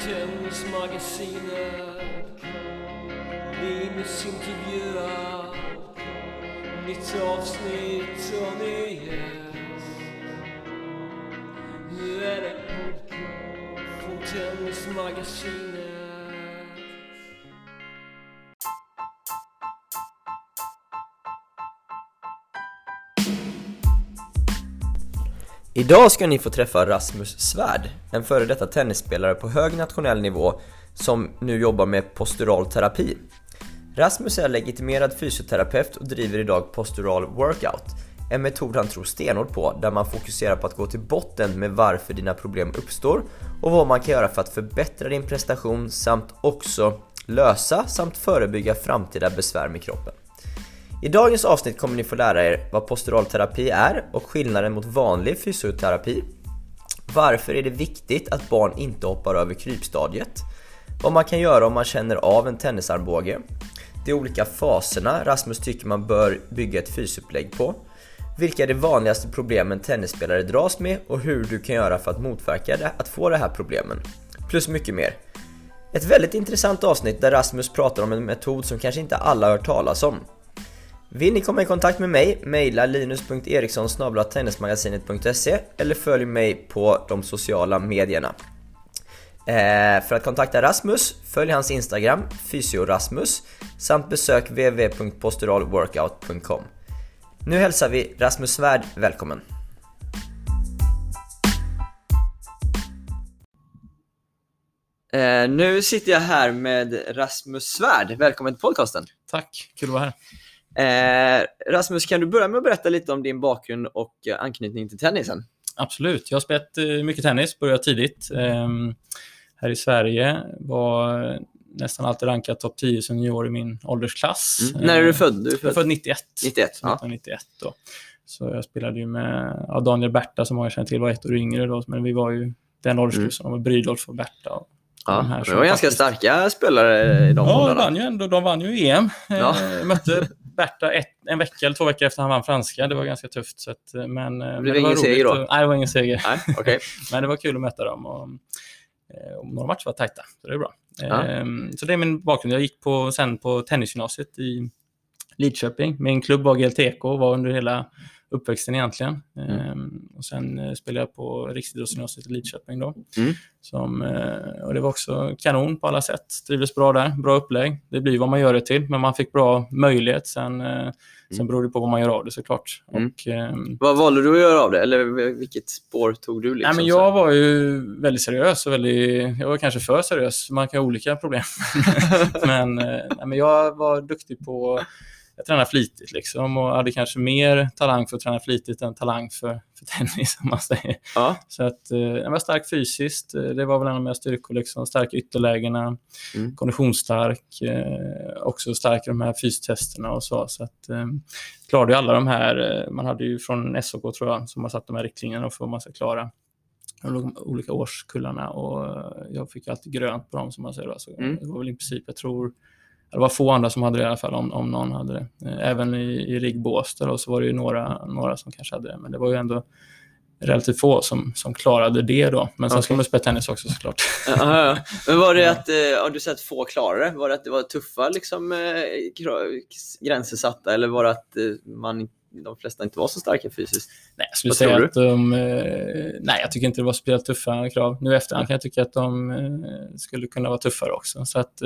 Tennismagasinet Linus intervjuar Nytt avsnitt och ny gäst Nu är det från Tennismagasinet Idag ska ni få träffa Rasmus Svärd, en före detta tennisspelare på hög nationell nivå som nu jobbar med postural terapi. Rasmus är legitimerad fysioterapeut och driver idag postural workout, en metod han tror stenhårt på där man fokuserar på att gå till botten med varför dina problem uppstår och vad man kan göra för att förbättra din prestation samt också lösa samt förebygga framtida besvär med kroppen. I dagens avsnitt kommer ni få lära er vad posturalterapi är och skillnaden mot vanlig fysioterapi. Varför är det viktigt att barn inte hoppar över krypstadiet? Vad man kan göra om man känner av en tennisarmbåge. De olika faserna Rasmus tycker man bör bygga ett fysupplägg på. Vilka är de vanligaste problemen tennisspelare dras med och hur du kan göra för att motverka det, att få de här problemen. Plus mycket mer. Ett väldigt intressant avsnitt där Rasmus pratar om en metod som kanske inte alla har hört talas om. Vill ni komma i kontakt med mig, mejla linus.eriksson tennismagasinet.se eller följ mig på de sociala medierna. Eh, för att kontakta Rasmus, följ hans Instagram, fysiorasmus, samt besök www.posturalworkout.com. Nu hälsar vi Rasmus Svärd välkommen! Eh, nu sitter jag här med Rasmus Svärd, välkommen till podcasten! Tack, kul att vara här. Eh, Rasmus, kan du börja med att berätta lite om din bakgrund och eh, anknytning till tennisen? Absolut. Jag har spelat eh, mycket tennis, började tidigt. Ehm, här i Sverige var nästan alltid rankad topp 10 som junior i min åldersklass. Mm. När är du född? Du är född, jag är född 91. 91, 1991 då. Så jag spelade ju med ja, Daniel Berta, som många känner till, var ett år yngre då, men vi var ju den åldersklassen. Mm. Brydolf och Berta och Ja, de här det var ganska starka spelare i de Ja, de vann ju ändå, de vann ju EM. Ja. mötte Berta ett, en vecka eller två veckor efter han vann franska. Det var ganska tufft. Så att, men, det men blev ingen seger då? nej, det var ingen seger. Nej, okay. men det var kul att möta dem. Och, eh, och några matcher var tajta, så det är bra. Ja. Ehm, så det är min bakgrund. Jag gick på, sen på tennisgymnasiet i Lidköping. Min klubb var GLTK och var under hela uppväxten egentligen. Mm. Ehm, och sen eh, spelade jag på Riksidrottsgymnasiet i Lidköping då. Mm. Som, eh, och det var också kanon på alla sätt. Trivdes bra där, bra upplägg. Det blir vad man gör det till, men man fick bra möjlighet. Sen, eh, mm. sen beror det på vad man gör av det såklart. Mm. Och, ehm, vad valde du att göra av det? Eller vilket spår tog du? Liksom, nej, men jag var ju väldigt seriös och väldigt, jag var kanske för seriös. Man kan ha olika problem. men, nej, men jag var duktig på jag tränade flitigt liksom och hade kanske mer talang för att träna flitigt än talang för, för tennis om man säger. Ja. Så att eh, jag var stark fysiskt, eh, det var väl en av mina styrkor, liksom, stark ytterlägena, mm. konditionsstark, eh, också stark i de här fystesterna och så. Så att klarade alla de här, man hade ju från SOK tror jag, som har satt de här riktlinjerna för vad man ska klara de olika årskullarna och jag fick alltid grönt på dem som man säger. Då. Så mm. Det var väl i princip, jag tror det var få andra som hade det i alla fall, om, om någon hade det. Eh, även i, i Rigg Båstad så var det ju några, några som kanske hade det, men det var ju ändå relativt få som, som klarade det då. Men sen okay. ska man spela tennis också såklart. Ja, ja. Men var det att, eh, har du sett få klarade? Var det att det var tuffa liksom, eh, gränser satta eller var det att man de flesta inte var så starka fysiskt. Nej, jag skulle säga att de... nej, jag tycker inte det var speciellt tuffa krav. Nu efterhand kan jag tycka att de skulle kunna vara tuffare också. Så att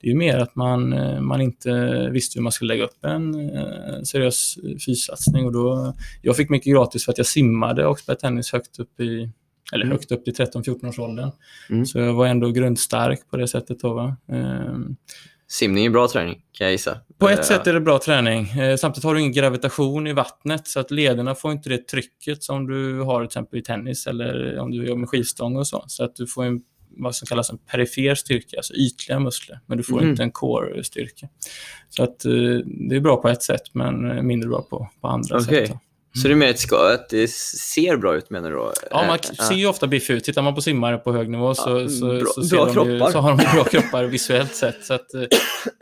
det är mer att man, eh, man inte visste hur man skulle lägga upp en eh, seriös fyssatsning. Och då, jag fick mycket gratis för att jag simmade och spelade tennis högt upp i eller mm. högt upp i 13-14 års åldern. Mm. Så jag var ändå grundstark på det sättet. Då, um, Simning är bra träning, kan jag gissa. På ett sätt är det bra träning. Samtidigt har du ingen gravitation i vattnet, så att lederna får inte det trycket som du har till exempel i tennis eller om du jobbar med skivstång och så. Så att du får en vad som kallas en perifer styrka, alltså ytliga muskler, men du får mm. inte en core-styrka. Så att, eh, det är bra på ett sätt, men eh, mindre bra på, på andra okay. sätt. Så det är mer ett ska, att det ser bra ut menar du då? Ja, man ser ju ofta biff ut. Tittar man på simmare på hög nivå så, ja, så, bra, så, bra de ju, så har de bra kroppar visuellt sett. Så att,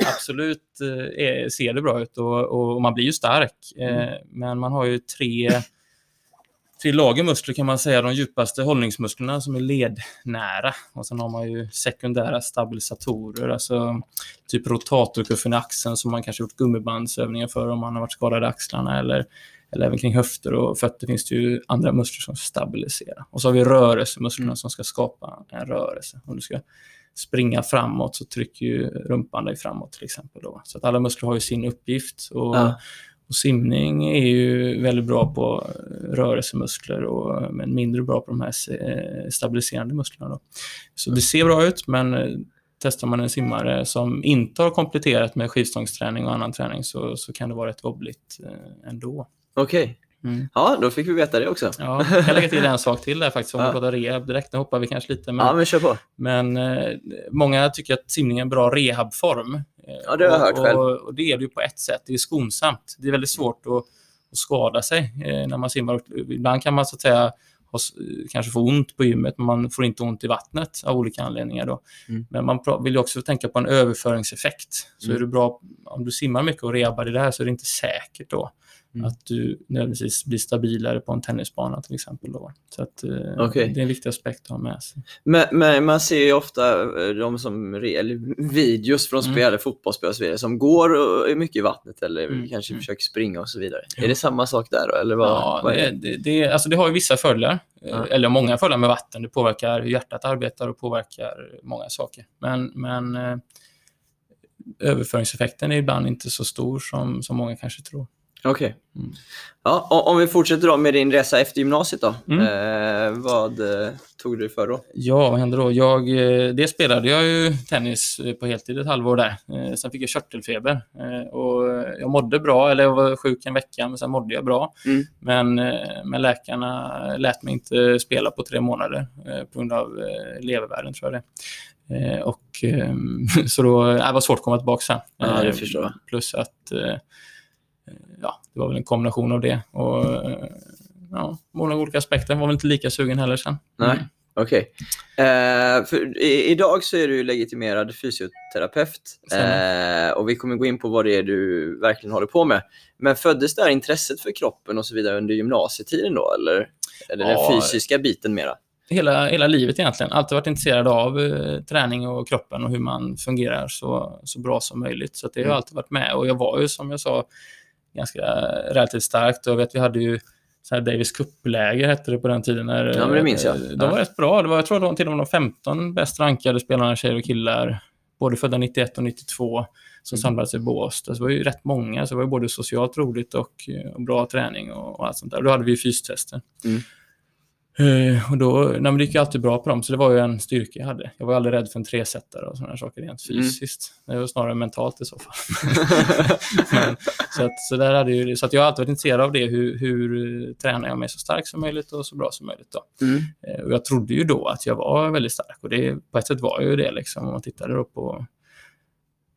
absolut är, ser det bra ut och, och man blir ju stark. Mm. Men man har ju tre tre lager muskler kan man säga. De djupaste hållningsmusklerna som är lednära. Och sen har man ju sekundära stabilisatorer, alltså typ rotatorkuffen i axeln som man kanske gjort gummibandsövningar för om man har varit skadad i axlarna eller, eller även kring höfter och fötter finns det ju andra muskler som stabiliserar. Och så har vi rörelsemusklerna Mm. som ska skapa en rörelse. Om du ska springa framåt så trycker ju rumpan dig framåt till exempel. Då. Så att alla muskler har ju sin uppgift. Och, Ja. och simning är ju väldigt bra på rörelsemuskler och, men mindre bra på de här eh, stabiliserande musklerna. Då. Så det ser bra ut, men eh, testar man en simmare som inte har kompletterat med skivstångsträning och annan träning så, så kan det vara rätt wobbligt eh, ändå. Okej. Mm. Ja, då fick vi veta det också. Ja, jag kan lägga till en sak till där faktiskt, om vi Ja. pratar rehab direkt. Nu hoppar vi kanske lite, men Ja, men kör på. men eh, många tycker att simning är en bra rehabform. Eh, Ja, det har jag hört och, själv. Och, och det är det ju på ett sätt. Det är skonsamt. Det är väldigt svårt att, att skada sig eh, när man simmar. Ibland kan man så att säga kanske få ont på gymmet, men man får inte ont i vattnet av olika anledningar. Då. Mm. Men man vill ju också tänka på en överföringseffekt. Så Mm. är det bra, om du simmar mycket och rehabar det där så är det inte säkert då Mm. att du nödvändigtvis blir stabilare på en tennisbana till exempel. Då. Så att, eh, Okej. det är en viktig aspekt att ha med sig. Men, men man ser ju ofta eh, de som, eller videos från Mm. spelare, fotbollsspelare och så vidare, som går och är mycket i vattnet eller Mm, kanske mm. försöker springa och så vidare. Ja. Är det samma sak där då? Eller vad, Ja, vad är det, det? det, det, alltså det har ju vissa fördelar, eh, Ja. eller många fördelar med vatten. Det påverkar hur hjärtat arbetar och påverkar många saker. Men, men eh, överföringseffekten är ibland inte så stor som, som många kanske tror. Okej. Mm. Ja, om vi fortsätter då med din resa efter gymnasiet då. Mm. Eh, vad eh, tog du för då? Ja, vad hände då? Jag, eh, det spelade jag ju tennis eh, på heltid ett halvår där. Sen fick jag körtelfeber. Och jag mådde bra, eller jag var sjuk en vecka, men sen mådde jag bra. Mm. Men, men läkarna lät mig inte spela på tre månader på grund av eh, levervärden, tror jag det och, eh, Så då, det var svårt att komma tillbaka sen. Ja, det förstår jag. Plus att ja, det var väl en kombination av det. Och, eh, ja, många olika aspekter. Var väl inte lika sugen heller sen. Nej. Mm. Okej. Eh, för i, idag så är du legitimerad fysioterapeut eh, och vi kommer gå in på vad det är du verkligen håller på med. Men föddes det här intresset för kroppen och så vidare under gymnasietiden då eller? Eller Ja. den fysiska biten mera? hela, hela livet egentligen. Alltid varit intresserad av eh, träning och kroppen och hur man fungerar så, så bra som möjligt. Så det har Mm. alltid varit med. Och jag var ju, som jag sa, ganska relativt starkt. Och jag vet, vi hade ju så här Davis Cup-läger hette det på den tiden. När, Ja, men det minns jag. eh, De Ja. var rätt bra. Det var, jag tror var till och med de 15 bäst rankade spelarna, tjejer och killar, både födda 91 och 92, som Mm. samlades i Båstad. Så det var ju rätt många. Så det var ju både socialt roligt och, och bra träning och, och allt sånt där. Då hade vi ju fystester. Mm. Eh, och då, nej, men det gick ju alltid bra på dem, så det var ju en styrka jag hade. Jag var aldrig rädd för en tresättare och sådana saker rent Mm. fysiskt. Det var snarare mentalt i så fall. men, så, att, så, där hade ju, så att jag har alltid varit intresserad av det. Hur, hur tränar jag mig så stark som möjligt och så bra som möjligt. Då. Mm. Eh, Och jag trodde ju då att jag var väldigt stark och det, på ett sätt var jag ju det. Liksom, om man tittade då på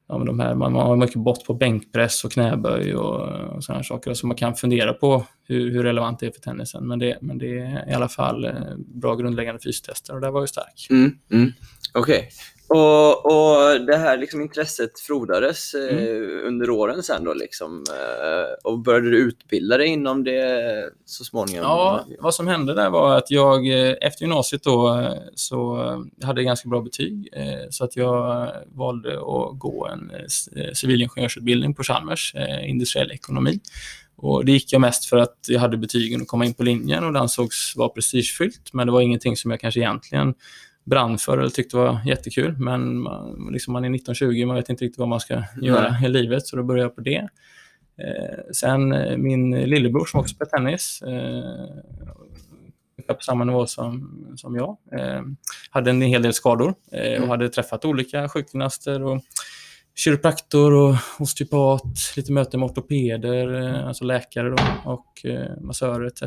ja, men de här, man har mycket bort på bänkpress och knäböj och, och sådana saker. Så man kan fundera på hur, hur relevant det är för tennisen. Men det, men det är i alla fall eh, bra grundläggande fystester och där var ju stark. Mm. Mm. Okej. Och, och det här liksom intresset frodades eh, Mm. under åren sen då liksom. Eh, och började du utbilda dig inom det så småningom? Ja, vad som hände där var att jag eh, efter gymnasiet då så hade jag ganska bra betyg så att jag valde att gå en civilingenjörsutbildning på Chalmers, industriell ekonomi. Och det gick jag mest för att jag hade betygen att komma in på linjen och det ansågs vara prestigefyllt men det var ingenting som jag kanske egentligen brann för eller tyckte var jättekul. Men man, liksom man är 19-20, man vet inte riktigt vad man ska göra i livet så då började jag på det. Eh, sen eh, min lillebror som också spelar tennis, eh, på samma nivå som, som jag, eh, hade en hel del skador eh, och Mm. hade träffat olika sjukgymnaster och kiropraktor och osteopat, lite möten med ortopeder, eh, alltså läkare då, och eh, massörer etc.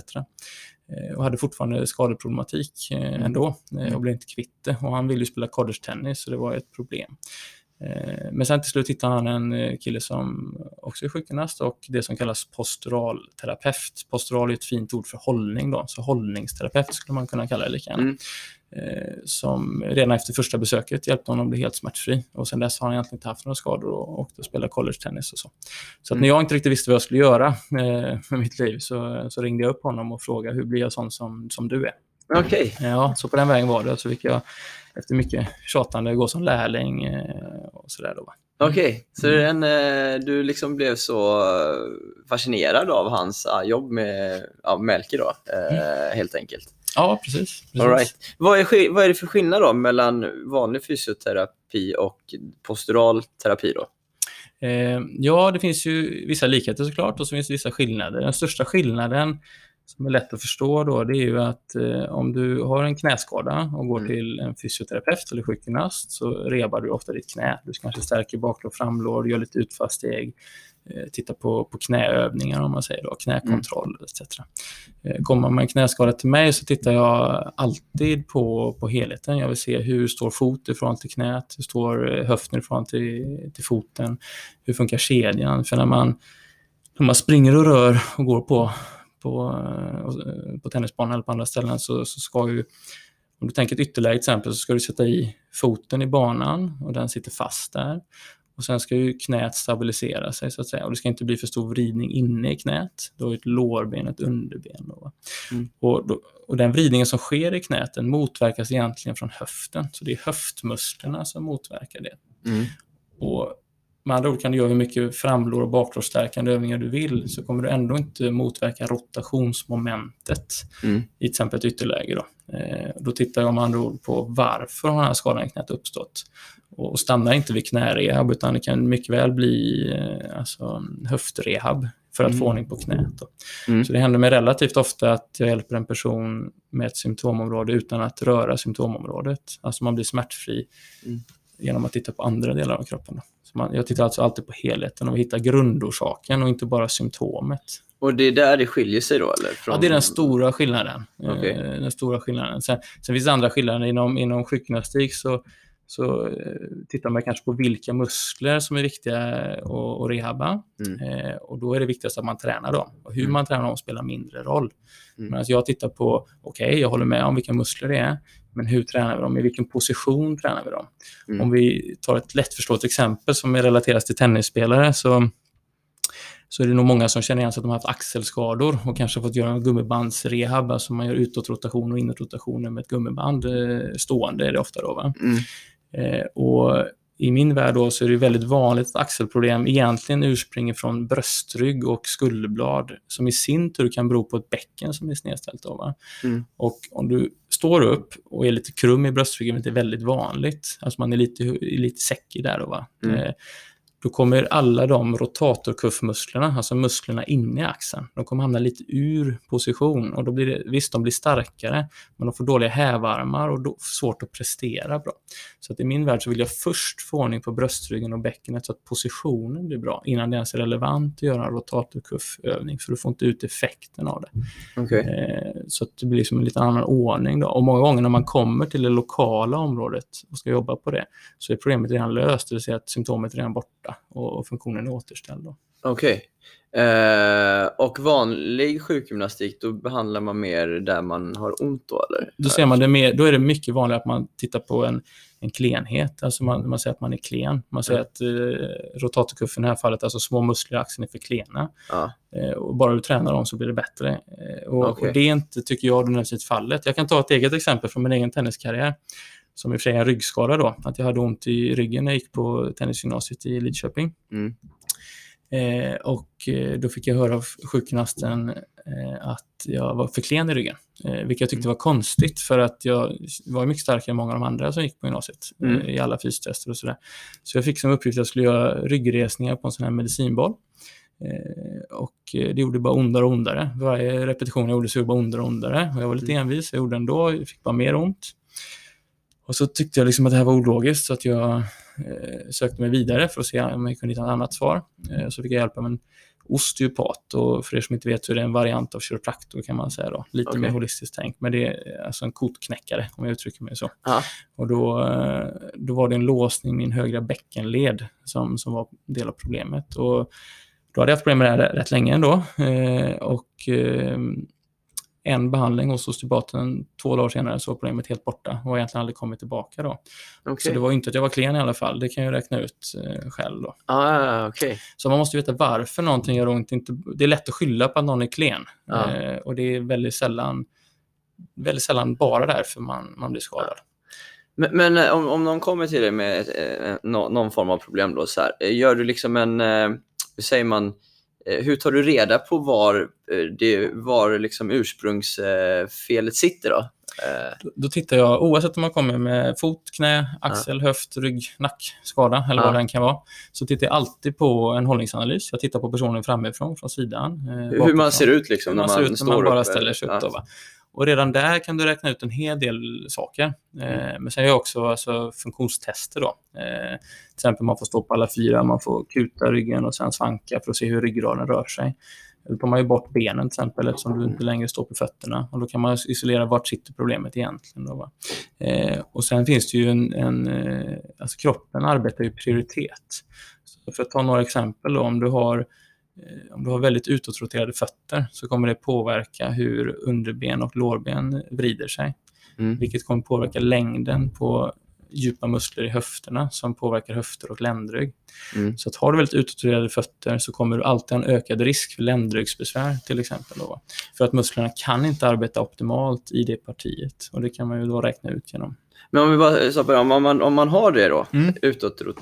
Eh, och hade fortfarande skadeproblematik eh, ändå eh, och blev inte kvitt det. Och han ville ju spela college-tennis så det var ett problem. Eh, Men sen till slut hittade han en eh, kille som också är sjukgymnast och det som kallas posturalterapeut. Postural är ett fint ord för hållning då, så hållningsterapeut skulle man kunna kalla det lika gärna. Mm. Eh, Som redan efter första besöket hjälpte honom att bli helt smärtfri. Och sen dess har han egentligen inte haft några skador och åkte och spelade college-tennis och så. Så att Mm. när jag inte riktigt visste vad jag skulle göra med mitt liv så, så ringde jag upp honom och frågade hur blir jag sån som, som du är? Okej. Ja, så på den vägen var det. Så fick jag efter mycket tjatande gå som lärling eh, och sådär. Okej, så Mm. den, eh, du liksom blev så eh, fascinerad av hans jobb med ja, Melker då, eh, helt enkelt. Ja, precis. precis. All right. vad, är, vad är det för skillnad då mellan vanlig fysioterapi och postural terapi då? Eh, ja, det finns ju vissa likheter såklart och så finns det vissa skillnader. Den största skillnaden som är lätt att förstå då, det är ju att eh, om du har en knäskada och går Mm. till en fysioterapeut eller sjukgymnast så rebar du ofta ditt knä. Du kanske stärker baklår, framlår, gör lite utfallssteg, eh, tittar på, på knäövningar om man säger då, knäkontroll etc. Eh, kommer man med en knäskada till mig så tittar jag alltid på, på helheten. Jag vill se hur står fot i förhållande till knät, hur står eh, höften i förhållande till, till foten, hur funkar kedjan? För när man, när man springer och rör och går på, på, eh, på tennisbanan eller på andra ställen så, så ska ju, om du tänker ett ytterläge till exempel, så ska du sätta i foten i banan och den sitter fast där. Och sen ska ju knät stabilisera sig så att säga och det ska inte bli för stor vridning inne i knät. Du har ett lårben och ett underben. Då. Mm. Och, då, och den vridningen som sker i knät den motverkas egentligen från höften. Så det är höftmusklerna som motverkar det. Mm. Och med andra ord kan du göra hur mycket framlår och baklårsstärkande övningar du vill så kommer du ändå inte motverka rotationsmomentet Mm. i till exempel ett ytterläge. Då. Eh, då tittar jag med andra ord på varför har den här skadan i knät uppstått. Och stannar inte vid knärehab utan det kan mycket väl bli eh, alltså, höftrehab för att Mm. få ordning på knät. Mm. Så det händer mig relativt ofta att jag hjälper en person med ett symptomområde utan att röra symptomområdet. Alltså man blir smärtfri Mm. genom att titta på andra delar av kroppen. Då. Man, jag tittar alltså alltid på helheten och hittar grundorsaken och inte bara symptomet. Och det är där det skiljer sig då eller? Från... Ja, det är den stora skillnaden. Okej. Eh, Den stora skillnaden. Sen, sen finns det andra skillnader. Inom, inom sjukgymnastik så, så eh, tittar man kanske på vilka muskler som är viktiga att, rehabba. Mm. Eh, och då är det viktigast att man tränar dem. Och hur Mm. man tränar dem spelar mindre roll. Mm. Medan jag tittar på, okej, jag håller med om vilka muskler det är, men hur tränar vi dem? I vilken position tränar vi dem? Mm. Om vi tar ett lättförståeligt exempel som är relaterat till tennisspelare så, så är det nog många som känner igen sig att de har haft axelskador och kanske fått göra en gummibandsrehab, alltså man gör utåtrotation och inåtrotationer med ett gummiband eh, stående är det ofta då. Va? Mm. Eh, och i min värld då så är det väldigt vanligt att axelproblem egentligen urspringer från bröstrygg och skulderblad som i sin tur kan bero på ett bäcken som är snedställt. Då? Mm. Och om du står upp och är lite krum i bröstryggen, vilket är väldigt vanligt, alltså man är lite, lite säckig där då, va? Mm. Då kommer alla de rotatorkuffmusklerna, alltså musklerna inne i axeln, de kommer hamna lite ur position och då blir det, visst de blir starkare, men de får dåliga hävarmar och då svårt att prestera bra. Så att i min värld så vill jag först få ordning på bröstryggen och bäckenet så att positionen blir bra innan det ens är relevant att göra en rotatorkuffövning för du får inte ut effekten av det. Okej. Eh, Så att det blir liksom en lite annan ordning. Då. Och många gånger när man kommer till det lokala området och ska jobba på det så är problemet redan löst, det vill säga att symptomet är redan borta och, och funktionen är återställd. Okej. Eh, och vanlig sjukgymnastik, då behandlar man mer där man har ont då eller? Då, ser man det mer, då är det mycket vanligare att man tittar på en, en klenhet, alltså man, man säger att man är klen. Man säger Mm. att eh, rotatorkuffen i det här fallet, alltså små muskler i axeln är för klena. Ja. Eh, och bara du tränar dem så blir det bättre. Eh, och, Okej. och det är inte, tycker jag, nödvändigtvis fallet. Jag kan ta ett eget exempel från min egen tenniskarriär, som i och för sig är en ryggskada då. Att jag hade ont i ryggen när jag gick på tennisgymnasiet i Lidköping. Mm. Eh, och eh, då fick jag höra av sjukgymnasten eh, att jag var för klen i ryggen. Eh, vilket jag tyckte var konstigt för att jag var mycket starkare än många av de andra som gick på gymnasiet Mm. eh, i alla fystester och sådär. Så jag fick som uppgift att jag skulle göra ryggresningar på en sån här medicinboll. Eh, och det gjorde bara ondare och ondare. Varje repetition jag gjorde så gjorde det bara ondare och ondare. Och jag var lite envis, jag gjorde det ändå, jag fick bara mer ont. Och så tyckte jag liksom att det här var ologiskt så att jag eh, sökte mig vidare för att se om jag kunde hitta ett annat svar. Eh, så fick jag hjälp av en osteopat och för er som inte vet så är det en variant av kiropraktor kan man säga då. Lite Okej. mer holistiskt tänk, men det är alltså en kotknäckare om jag uttrycker mig så. Ja. Och då, eh, då var det en låsning i min högra bäckenled som, som var del av problemet. Och då hade jag haft problem med det här rätt länge ändå. Eh, och eh, en behandling hos osteopaten, två dagar senare så var problemet helt borta och har egentligen aldrig kommit tillbaka då. Så Okej. det var inte att jag var klen i alla fall, det kan jag räkna ut eh, själv då. Ah, okej. Så man måste veta varför någonting gör ont. Inte, det är lätt att skylla på att någon är klen. Ja. Eh, och det är väldigt sällan, väldigt sällan bara därför man, man blir skadad. Men, men eh, om, om någon kommer till dig med eh, nå- någon form av problem då, så här, gör du liksom en, eh, hur säger man, hur tar du reda på var, eh, det, var liksom ursprungsfelet sitter då? Eh, Då, då tittar jag, oavsett om man kommer med fot, knä, axel, höft, rygg, nackskada eller Ja. vad den kan vara, så tittar jag alltid på en hållningsanalys. Jag tittar på personen framifrån, från sidan. eh, hur man ser ut liksom när man man, ser ut när står man bara upp, eh, ställer sig upp. ja. Då? Och redan där kan du räkna ut en hel del saker. Eh, men sen gör jag också alltså, funktionstester. Då. Eh, till exempel man får stå på alla fyra, man får kuta ryggen och sen svanka för att se hur ryggraden rör sig. Då tar man ju bort benen till exempel eftersom du inte längre står på fötterna. Och då kan man isolera vart sitter problemet egentligen. Då? Eh, och sen finns det ju en, en eh, alltså kroppen arbetar ju prioritet. Så för att ta några exempel då, om du har om du har väldigt utåtroterade fötter så kommer det påverka hur underben och lårben vrider sig. Mm. Vilket kommer påverka längden på djupa muskler i höfterna som påverkar höfter och ländrygg. Mm. Så att har du väldigt utåtroterade fötter så kommer du alltid ha en ökad risk för ländryggsbesvär till exempel. Då. för att musklerna kan inte arbeta optimalt i det partiet och det kan man ju då räkna ut genom. Men om vi bara det, om man, om man har det då, Mm. utåt rot,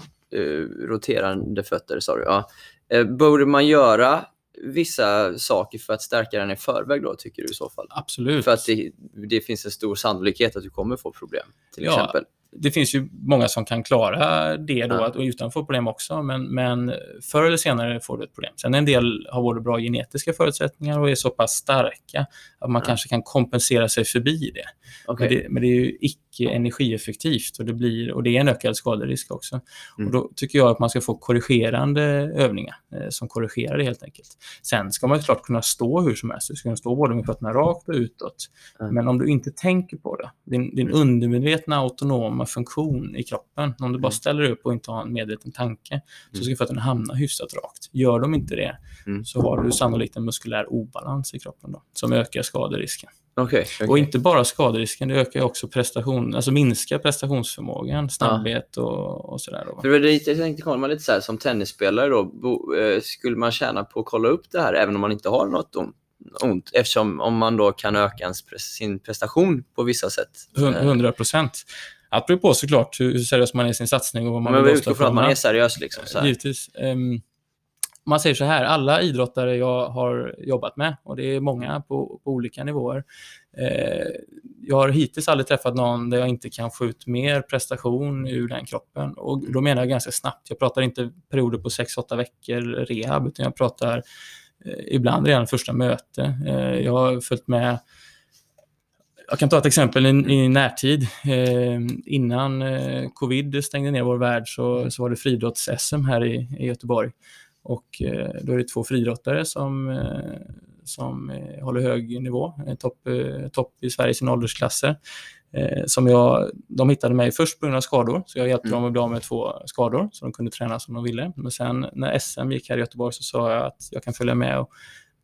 eh, fötter, sa du, ja. Eh, borde man göra vissa saker för att stärka den i förväg då, tycker du i så fall? Absolut. För att det, det finns en stor sannolikhet att du kommer få problem, till Ja. exempel. det finns ju många som kan klara det då, Ja. att, och utan att få problem också, men, men förr eller senare får du ett problem. Sen en del har både bra genetiska förutsättningar och är så pass starka att man Ja. kanske kan kompensera sig förbi det. Okej. Men, det men det är ju icke energieffektivt och det, blir, och det är en ökad skaderisk också. Mm. Och då tycker jag att man ska få korrigerande övningar eh, som korrigerar det helt enkelt. Sen ska man klart kunna stå hur som helst. Du ska kunna stå både med fötterna rakt och utåt. Mm. Men om du inte tänker på det, din, din undermedvetna autonoma funktion i kroppen, om du bara Mm. ställer upp och inte har en medveten tanke, så Mm. ska fötterna hamna hyfsat rakt. Gör de inte det, Mm. så har du sannolikt en muskulär obalans i kroppen då, som ökar skaderisken. Okej, okej. Och inte bara skaderisken, det ökar också prestation, alltså minskar prestationsförmågan, snabbhet och, och sådär. Då. För det jag tänkte komma lite så här, som tennisspelare då, bo, eh, skulle man tjäna på att kolla upp det här även om man inte har något ont? ont eftersom om man då kan öka ens sin prestation på vissa sätt. Hun- Eh, 100 procent. Allt beror på såklart hur hur seriös man är i sin satsning och vad man men vill vi utgår från att man är seriös liksom. Så här. Givetvis. Ehm, man säger så här, alla idrottare jag har jobbat med, och det är många på, på olika nivåer, eh, jag har hittills aldrig träffat någon där jag inte kan få ut mer prestation ur den kroppen. Och då menar jag ganska snabbt. Jag pratar inte perioder på 6-8 veckor rehab, utan jag pratar eh, ibland redan första möte. Eh, jag har följt med jag kan ta ett exempel i, i närtid. Eh, innan eh, covid stängde ner vår värld så, så var det friidrotts-SM här i, i Göteborg. Och eh, då är det två friidrottare som, eh, som eh, håller hög nivå, topp topp i Sverige i sina åldersklasser. Som jag, de hittade mig först på grund av skador, så jag hjälpte Mm. dem att bli av med två skador så de kunde träna som de ville. Men sen när SM gick här i Göteborg så sa jag att jag kan följa med och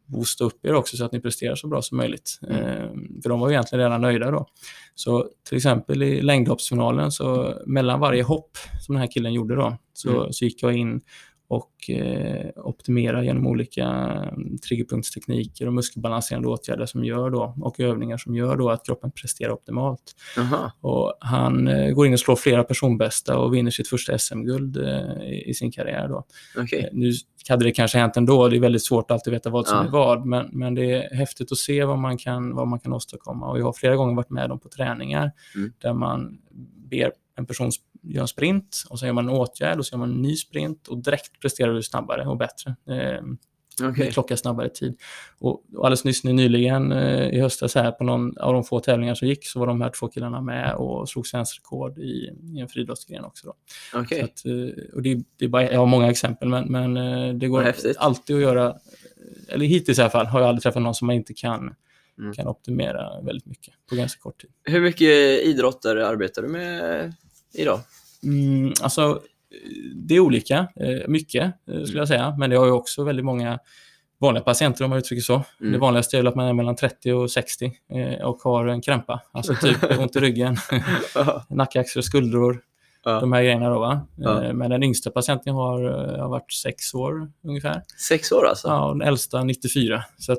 boosta upp er också så att ni presterar så bra som möjligt. Mm. För de var ju egentligen redan nöjda då. Så till exempel i längdhoppsfinalen, så mellan varje hopp som den här killen gjorde då, så, Mm. så gick jag in och eh, optimera genom olika mm, triggerpunktstekniker och muskelbalanserande åtgärder som gör då, och övningar som gör då att kroppen presterar optimalt. Jaha. Och han eh, går in och slår flera personbästa och vinner sitt första SM-guld eh, i, i sin karriär. Då. Eh, Nu hade det kanske hänt ändå, det är väldigt svårt att alltid veta vad som Ja. är vad, men, men det är häftigt att se vad man, kan, vad man kan åstadkomma. Och jag har flera gånger varit med dem på träningar Mm. där man ber en person göra en sprint och sen gör man en åtgärd och så gör man en ny sprint och direkt presterar du snabbare och bättre. Eh, Okej. klocka snabbare tid. Och och alldeles nyss, nyligen eh, i höstas här på någon av de få tävlingar som gick så var de här två killarna med och slog svensk rekord i, i en friidrottsgren också. Då. Så att, eh, och det, det är bara, jag har många exempel, men, men eh, det går häftigt. alltid att göra, eller hittills i alla fall, har jag aldrig träffat någon som man inte kan, Mm. kan optimera väldigt mycket på ganska kort tid. Hur mycket idrotter arbetar du med idag? Mm, alltså, det är olika, eh, mycket eh, skulle jag säga, men det har ju också väldigt många vanliga patienter om man uttrycker så. Mm. Det vanligaste är väl att man är mellan 30 och 60 eh, och har en krämpa, alltså typ ont i ryggen, nacke, axlar, skuldror, Ja. de här grejerna då va. Ja. Men den yngsta patienten har, har varit sex år ungefär. Sex år alltså? Ja, och den äldsta 94. Så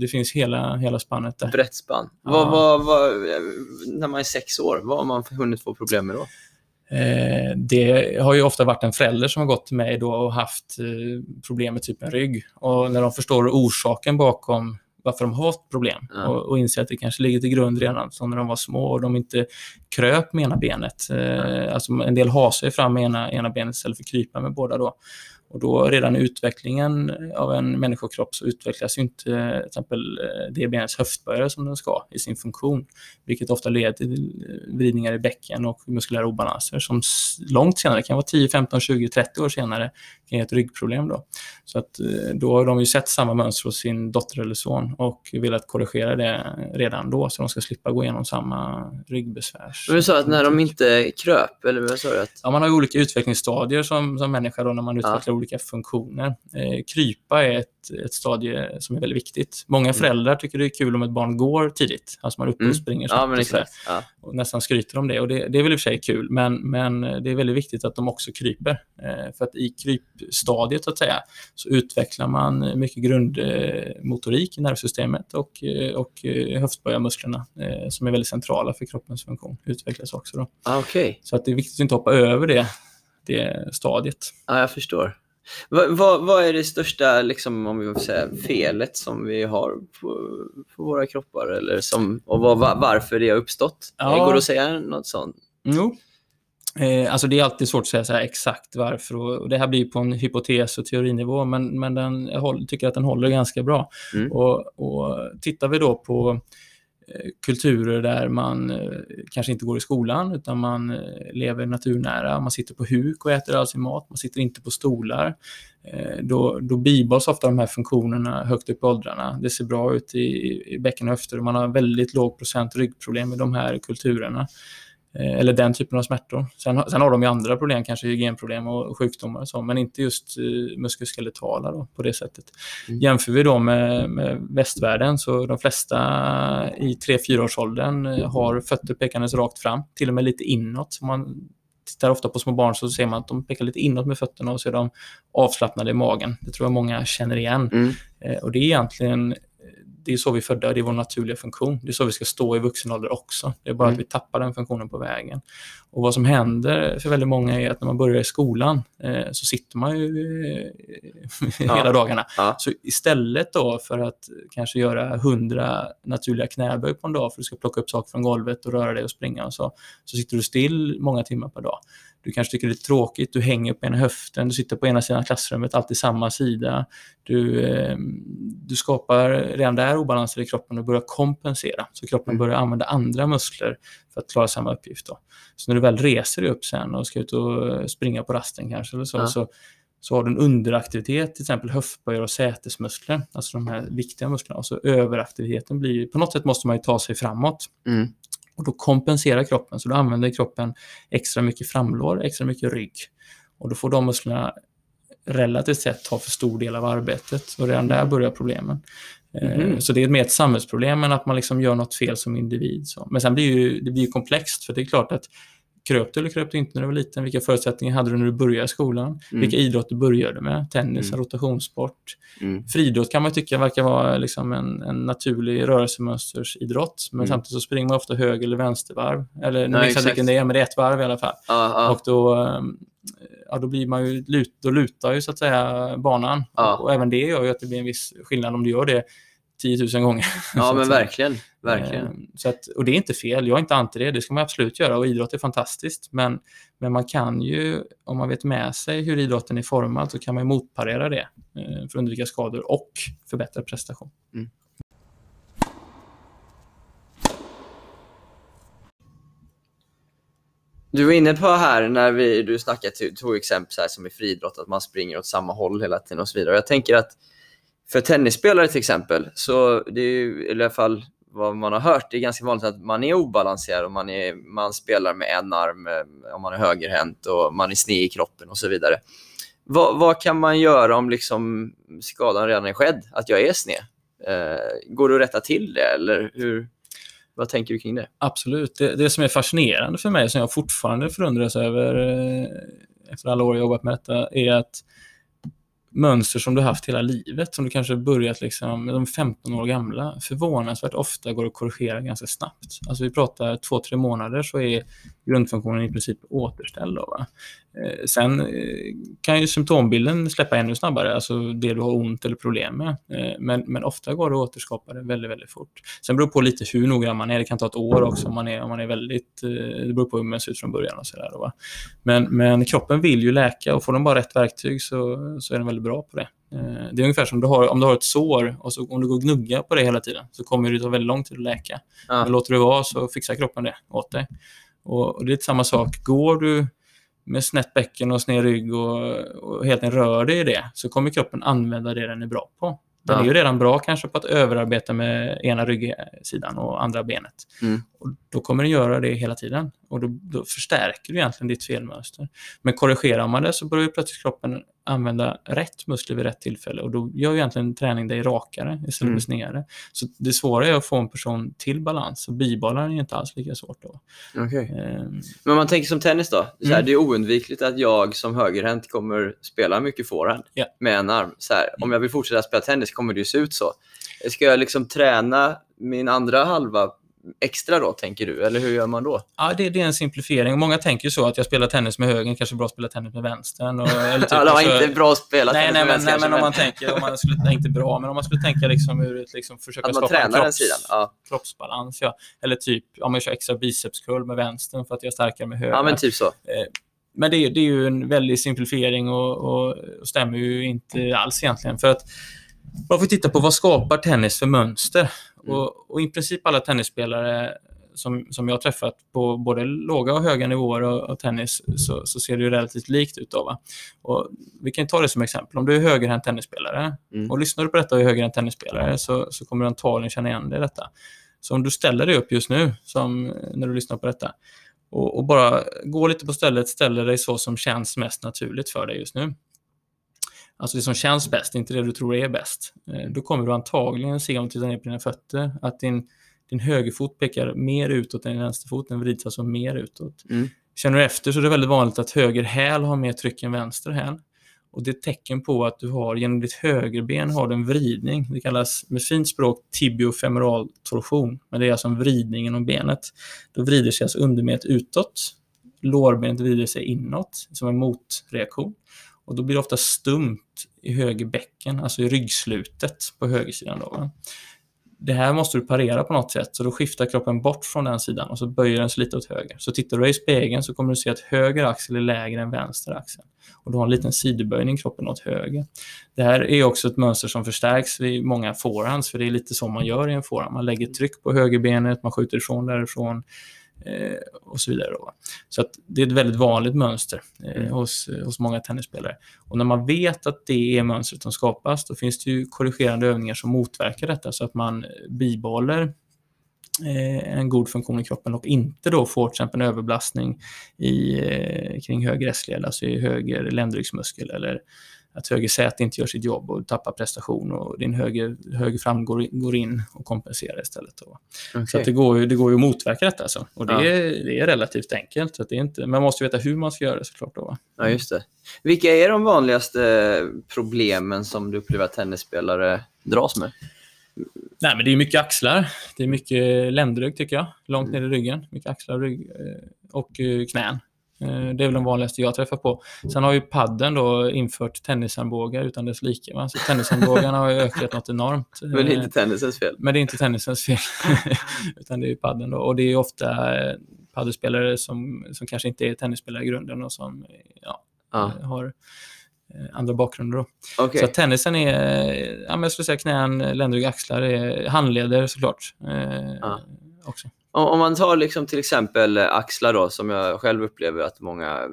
det finns hela, hela spannet där. Brett spann. Ja. Vad, vad, vad, när man är sex år, vad har man hunnit få problem med då? Eh, det har ju ofta varit en förälder som har gått till mig då och haft eh, problem med typ en rygg. Och när de förstår orsaken bakom varför de har fått problem Ja. och, och inser att det kanske ligger till grund redan som när de var små och de inte kröp med ena benet. Eh, alltså en del har sig fram med ena, ena benet istället för krypa med båda då. Och då redan i utvecklingen av en människokropp så utvecklas ju inte till exempel eh, det benets höftböjare som den ska i sin funktion, vilket ofta leder till vridningar i bäcken och muskulära obalanser som långt senare, kan vara 10, 15, 20, 30 år senare, ge ett ryggproblem. Då. Så att, eh, då har de ju sett samma mönster hos sin dotter eller son och velat korrigera det redan då så de ska slippa gå igenom samma ryggbesvärs. Men du sa att när de inte kröp, eller vad sa du? Att, Ja, man har ju olika utvecklingsstadier som, som människa då när man utvecklar olika funktioner. Eh, krypa är ett, ett stadie som är väldigt viktigt. Många föräldrar tycker det är kul om ett barn går tidigt. Alltså man är uppe Mm. och springer ja, snabbt men exakt. Ja. och nästan skryter om det. Och det, det är väl i och för sig kul, men, men det är väldigt viktigt att de också kryper. Eh, för att i krypstadiet så att säga, så utvecklar man mycket grundmotorik i nervsystemet och, eh, och eh, höftböjarmusklerna eh, som är väldigt centrala för kroppens funktion utvecklas också. Då. Ah, Okej, Så att det är viktigt att inte hoppa över det, det stadiet. ja, jag förstår. Vad, vad, vad är det största, liksom, om vi säga, felet som vi har på, på våra kroppar? Eller som, och va- varför det har uppstått? Ja. Går det att säga något sånt? Jo. Eh, alltså det är alltid svårt att säga så här exakt varför. Och, och det här blir på en hypotes och teorinivå, men, men den, jag håll, tycker att den håller ganska bra. Mm. Och, och tittar vi då på eh, kulturer där man eh, kanske inte går i skolan utan man lever naturnära, man sitter på huk och äter all sin mat, man sitter inte på stolar. Då, då bibehålls ofta de här funktionerna högt upp i åldrarna. Det ser bra ut i, i bäcken och höfter och man har väldigt låg procent ryggproblem i de här kulturerna. Eh, Eller den typen av smärtor. Sen, har- sen har de ju andra problem, kanske hygienproblem och sjukdomar och så, men inte just eh, muskuloskeletala då, på det sättet. Mm. Jämför vi då med, med västvärlden så de flesta i 3-4-årsåldern eh, har fötter pekandes rakt fram, till och med lite inåt. Man tittar ofta på små barn så ser man att de pekar lite inåt med fötterna och så är de avslappnade i magen. Det tror jag många känner igen. Mm. Eh, Och det är egentligen det är så vi är födda, det är vår naturliga funktion. Det är så vi ska stå i vuxen ålder också. Det är bara Mm. att vi tappar den funktionen på vägen. Och vad som händer för väldigt många är att när man börjar i skolan eh, så sitter man ju eh, Ja. hela dagarna. Ja. Så istället då för att kanske göra 100 naturliga knäböj på en dag för att du ska plocka upp saker från golvet och röra dig och springa och så, så sitter du still många timmar per dag. Du kanske tycker det är tråkigt, du hänger på ena höften, du sitter på ena sidan klassrummet, alltid samma sida. Du, eh, du skapar redan där obalanser i kroppen och börjar kompensera. Så kroppen Mm. börjar använda andra muskler för att klara samma uppgift. Då. Så när du väl reser dig upp sen och ska ut och springa på rasten kanske, eller så, Ja. så, så har du en underaktivitet, till exempel höftböjar och sätesmuskler, alltså de här viktiga musklerna. Och så överaktiviteten blir, på något sätt måste man ju ta sig framåt. Mm. Och då kompenserar kroppen, så då använder kroppen extra mycket framlår, extra mycket rygg. Och då får de musklerna relativt sett ta för stor del av arbetet och redan där börjar problemen. Mhm. Så det är mer ett samhällsproblem än att man liksom gör något fel som individ. Men sen blir ju, det blir ju komplext, för det är klart att kröp du eller kröp du inte när du var liten? Vilka förutsättningar hade du när du började skolan? Mm. Vilka idrotter började du med? Tennis, Mm. rotationssport? Mm. Friidrott kan man tycka verkar vara liksom en, en naturlig rörelsemönstersidrott, men Mm. samtidigt så springer man ofta höger eller vänstervarv. Eller nu minns jag vilken det är, men det är ett varv i alla fall. Ja, ja. Och då, ehm, ja, då blir man ju, då lutar ju så att säga banan. Ja. Och, och även det gör ju att det blir en viss skillnad om du gör det 10 000 gånger. Ja, men verkligen. Verkligen. Eh, Så att, och det är inte fel, jag är inte anti det, det ska man absolut göra och idrott är fantastiskt. Men, men man kan ju, om man vet med sig hur idrotten är formad, så kan man motparera det eh, för att undvika skador och förbättra prestation. Du var inne på här när vi, du snackade, tog- exempel så här som i friidrott, att man springer åt samma håll hela tiden och så vidare. Jag tänker att för tennisspelare till exempel, så det är ju i alla fall vad man har hört, det är ganska vanligt att man är obalanserad och man, är, man spelar med en arm eh, om man är högerhänt och man är sned i kroppen och så vidare. Vad, vad kan man göra om liksom skadan redan är skedd, att jag är sned? Eh, går det att rätta till det eller hur, vad tänker du kring det? Absolut. Det, det som är fascinerande för mig, som jag fortfarande förundras över eh, efter alla år jag jobbat med detta, är att mönster som du haft hela livet, som du kanske börjat liksom, de 15 år gamla, förvånansvärt ofta går att korrigera ganska snabbt. Alltså vi pratar två, tre månader så är grundfunktionen i princip återställd. Då, va? Eh, sen eh, kan ju symptombilden släppa ännu snabbare, alltså det du har ont eller problem med. Eh, men, men ofta går det att återskapa det väldigt, väldigt fort. Sen beror det på lite hur noggrann man är. Det kan ta ett år också om man är, om man är väldigt... Det beror på hur man ser ut från början och sådär. Men, men kroppen vill ju läka och får den bara rätt verktyg så, så är den väldigt bra på det. Det är ungefär som du har, om du har ett sår och så, om du går och gnuggar på det hela tiden så kommer det ta väldigt lång tid att läka. Ja. Men låter du vara så fixar kroppen det åt dig. Och, och det är samma sak. Går du med snett bäcken och sned rygg och, och helt enkelt rör dig i det så kommer kroppen använda det den är bra på. Den Ja. är ju redan bra kanske på att överarbeta med ena ryggsidan och andra benet. Mm. Och då kommer den göra det hela tiden. Och då, då förstärker du egentligen ditt felmönster. Men korrigerar man det så börjar plötsligt kroppen använda rätt muskler vid rätt tillfälle. Och då gör ju egentligen träning dig rakare istället Mm. för snedare. Så det svåra är att få en person till balans. Och bibehålla den är inte alls lika svårt då. Okej. Ehm, Men man tänker som tennis då. Så här, Mm. Det är oundvikligt att jag som högerhänt kommer spela mycket forehand Ja. med en arm. Så här, Om jag vill fortsätta spela tennis kommer det ju se ut så. Ska jag liksom träna min andra halva extra då, tänker du? Eller hur gör man då? Ja, det, det är en simplifiering. Många tänker ju så att jag spelar tennis med höger, kanske bra att spela tennis med vänstern. Och, eller typ, Ja, det var inte bra att spela Nej, tennis nej, med men, vänster nej, men om man tänker, om man skulle, nej, inte bra, men om man skulle tänka liksom ur ett, liksom, försöka Att man skapa en tränar den kropps, sidan. Ja, kroppsbalans. Ja. Eller typ, om man kör extra bicepscurl med vänstern för att jag är starkare med höger. ja men typ så. Men det, är- det är ju en väldig simplifiering och, och, och stämmer ju inte alls egentligen. För att man får titta på vad skapar tennis för mönster. Mm. Och, och i princip alla tennisspelare som, som jag har träffat på både låga och höga nivåer av, tennis så, så ser det ju relativt likt ut. Då? Och vi kan ta det som exempel. Om du är högerhänt tennisspelare Mm. och lyssnar du på detta och är högerhänt tennisspelare så, så kommer du antagligen känna igen dig i detta. Så om du ställer dig upp just nu, som när du lyssnar på detta, och, och bara gå lite på stället, ställer dig så som känns mest naturligt för dig just nu. Alltså det som känns bäst, inte det du tror är bäst. Eh, Då kommer du antagligen se om du tittar ner på dina fötter att din, din högerfot pekar mer utåt än din vänsterfot. Den vrids alltså mer utåt. Mm. Känner du efter så är det väldigt vanligt att höger häl har mer tryck än vänster häl. Och det är ett tecken på att du har, genom ditt högerben har du en vridning. Det kallas med fint språk tibiofemoral torsion. Men det är alltså en vridning inom benet. Då vrider sig alltså underbenet utåt. Lårbenet vrider sig inåt som en motreaktion. Och då blir det ofta stumt i höger bäcken, alltså i ryggslutet på högersidan. Då, va? Det här måste du parera på något sätt, så då skiftar kroppen bort från den sidan och så böjer den sig lite åt höger. Så tittar du i spegeln så kommer du se att höger axel är lägre än vänster axel. Och du har en liten sidoböjning kroppen åt höger. Det här är också ett mönster som förstärks vid många forehands, för det är lite så man gör i en forehand. Man lägger tryck på högerbenet, man skjuter ifrån därifrån och så vidare. Då. Så att det är ett väldigt vanligt mönster eh, hos, hos många tennisspelare. Och när man vet att det är mönstret som skapas, då finns det ju korrigerande övningar som motverkar detta så att man bibehåller eh, en god funktion i kroppen och inte då får till exempel en överbelastning i, eh, kring höger S-led, alltså i höger ländryggsmuskel eller att höger säte inte gör sitt jobb och tappar prestation och din höger, höger fram går, in- går in och kompenserar istället. Då. Så det, går ju, det går ju att motverka detta. Alltså. Och det, Ja. är, det är relativt enkelt. Så det är inte, man måste veta hur man ska göra det såklart. Då, va? Ja, just det. Vilka är de vanligaste problemen som du upplever att tennisspelare dras med? Nej, men det är mycket axlar. Det är mycket ländrygg tycker jag. Långt ner i ryggen. Mycket axlar, rygg eh, och eh, knän. Eh, Det är väl den vanligaste jag träffar på. Sen har ju padden då infört tennisarmbågar utan dess like. Va? Så tennisarmbågarna har ju ökat något enormt. Men det är Eh, inte tennisens fel. men det är inte tennisens fel, utan det är ju padden då. Och det är ofta eh, paddelspelare som, som kanske inte är tennisspelare i grunden och som eh, ja, eh, har eh, andra bakgrunder. Då. okej. Så tennisen är, eh, ja, men jag skulle säga knän, ländrygg, axlar, är handleder såklart. Eh, Ja. Också. Om, om man tar liksom till exempel eh, axlar då, som jag själv upplever att många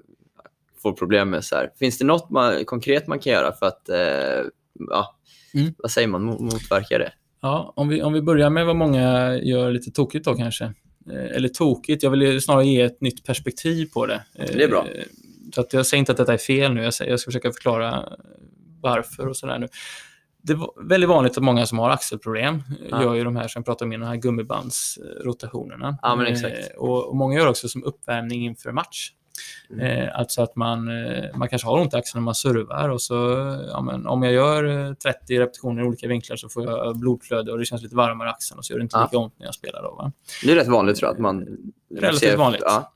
får problem med. Så här. Finns det något man, konkret man kan göra för att, eh, ja, Mm. vad säger man, Mo- motverka det? Ja, om vi, om vi börjar med vad många gör lite tokigt då kanske. Eh, Eller tokigt, jag vill ju snarare ge ett nytt perspektiv på det. Eh, Det är bra. Så att jag säger inte att detta är fel nu, jag, säger, jag ska försöka förklara varför och sådär nu. Det är väldigt vanligt att många som har axelproblem Ja. gör ju de här som jag pratade om, innan, de här gummibandsrotationerna. Ja, men Eh, exakt. Och, och många gör också som uppvärmning inför match. Mm. Eh, alltså att man, eh, man kanske har ont i axeln när man servar och så, ja, men om jag gör eh, 30 repetitioner i olika vinklar så får jag blodflöde och det känns lite varmare i axeln och så gör det inte Ja. lika ont när jag spelar. Då, va? Det är rätt vanligt tror jag att man... Relativt vanligt. Ja.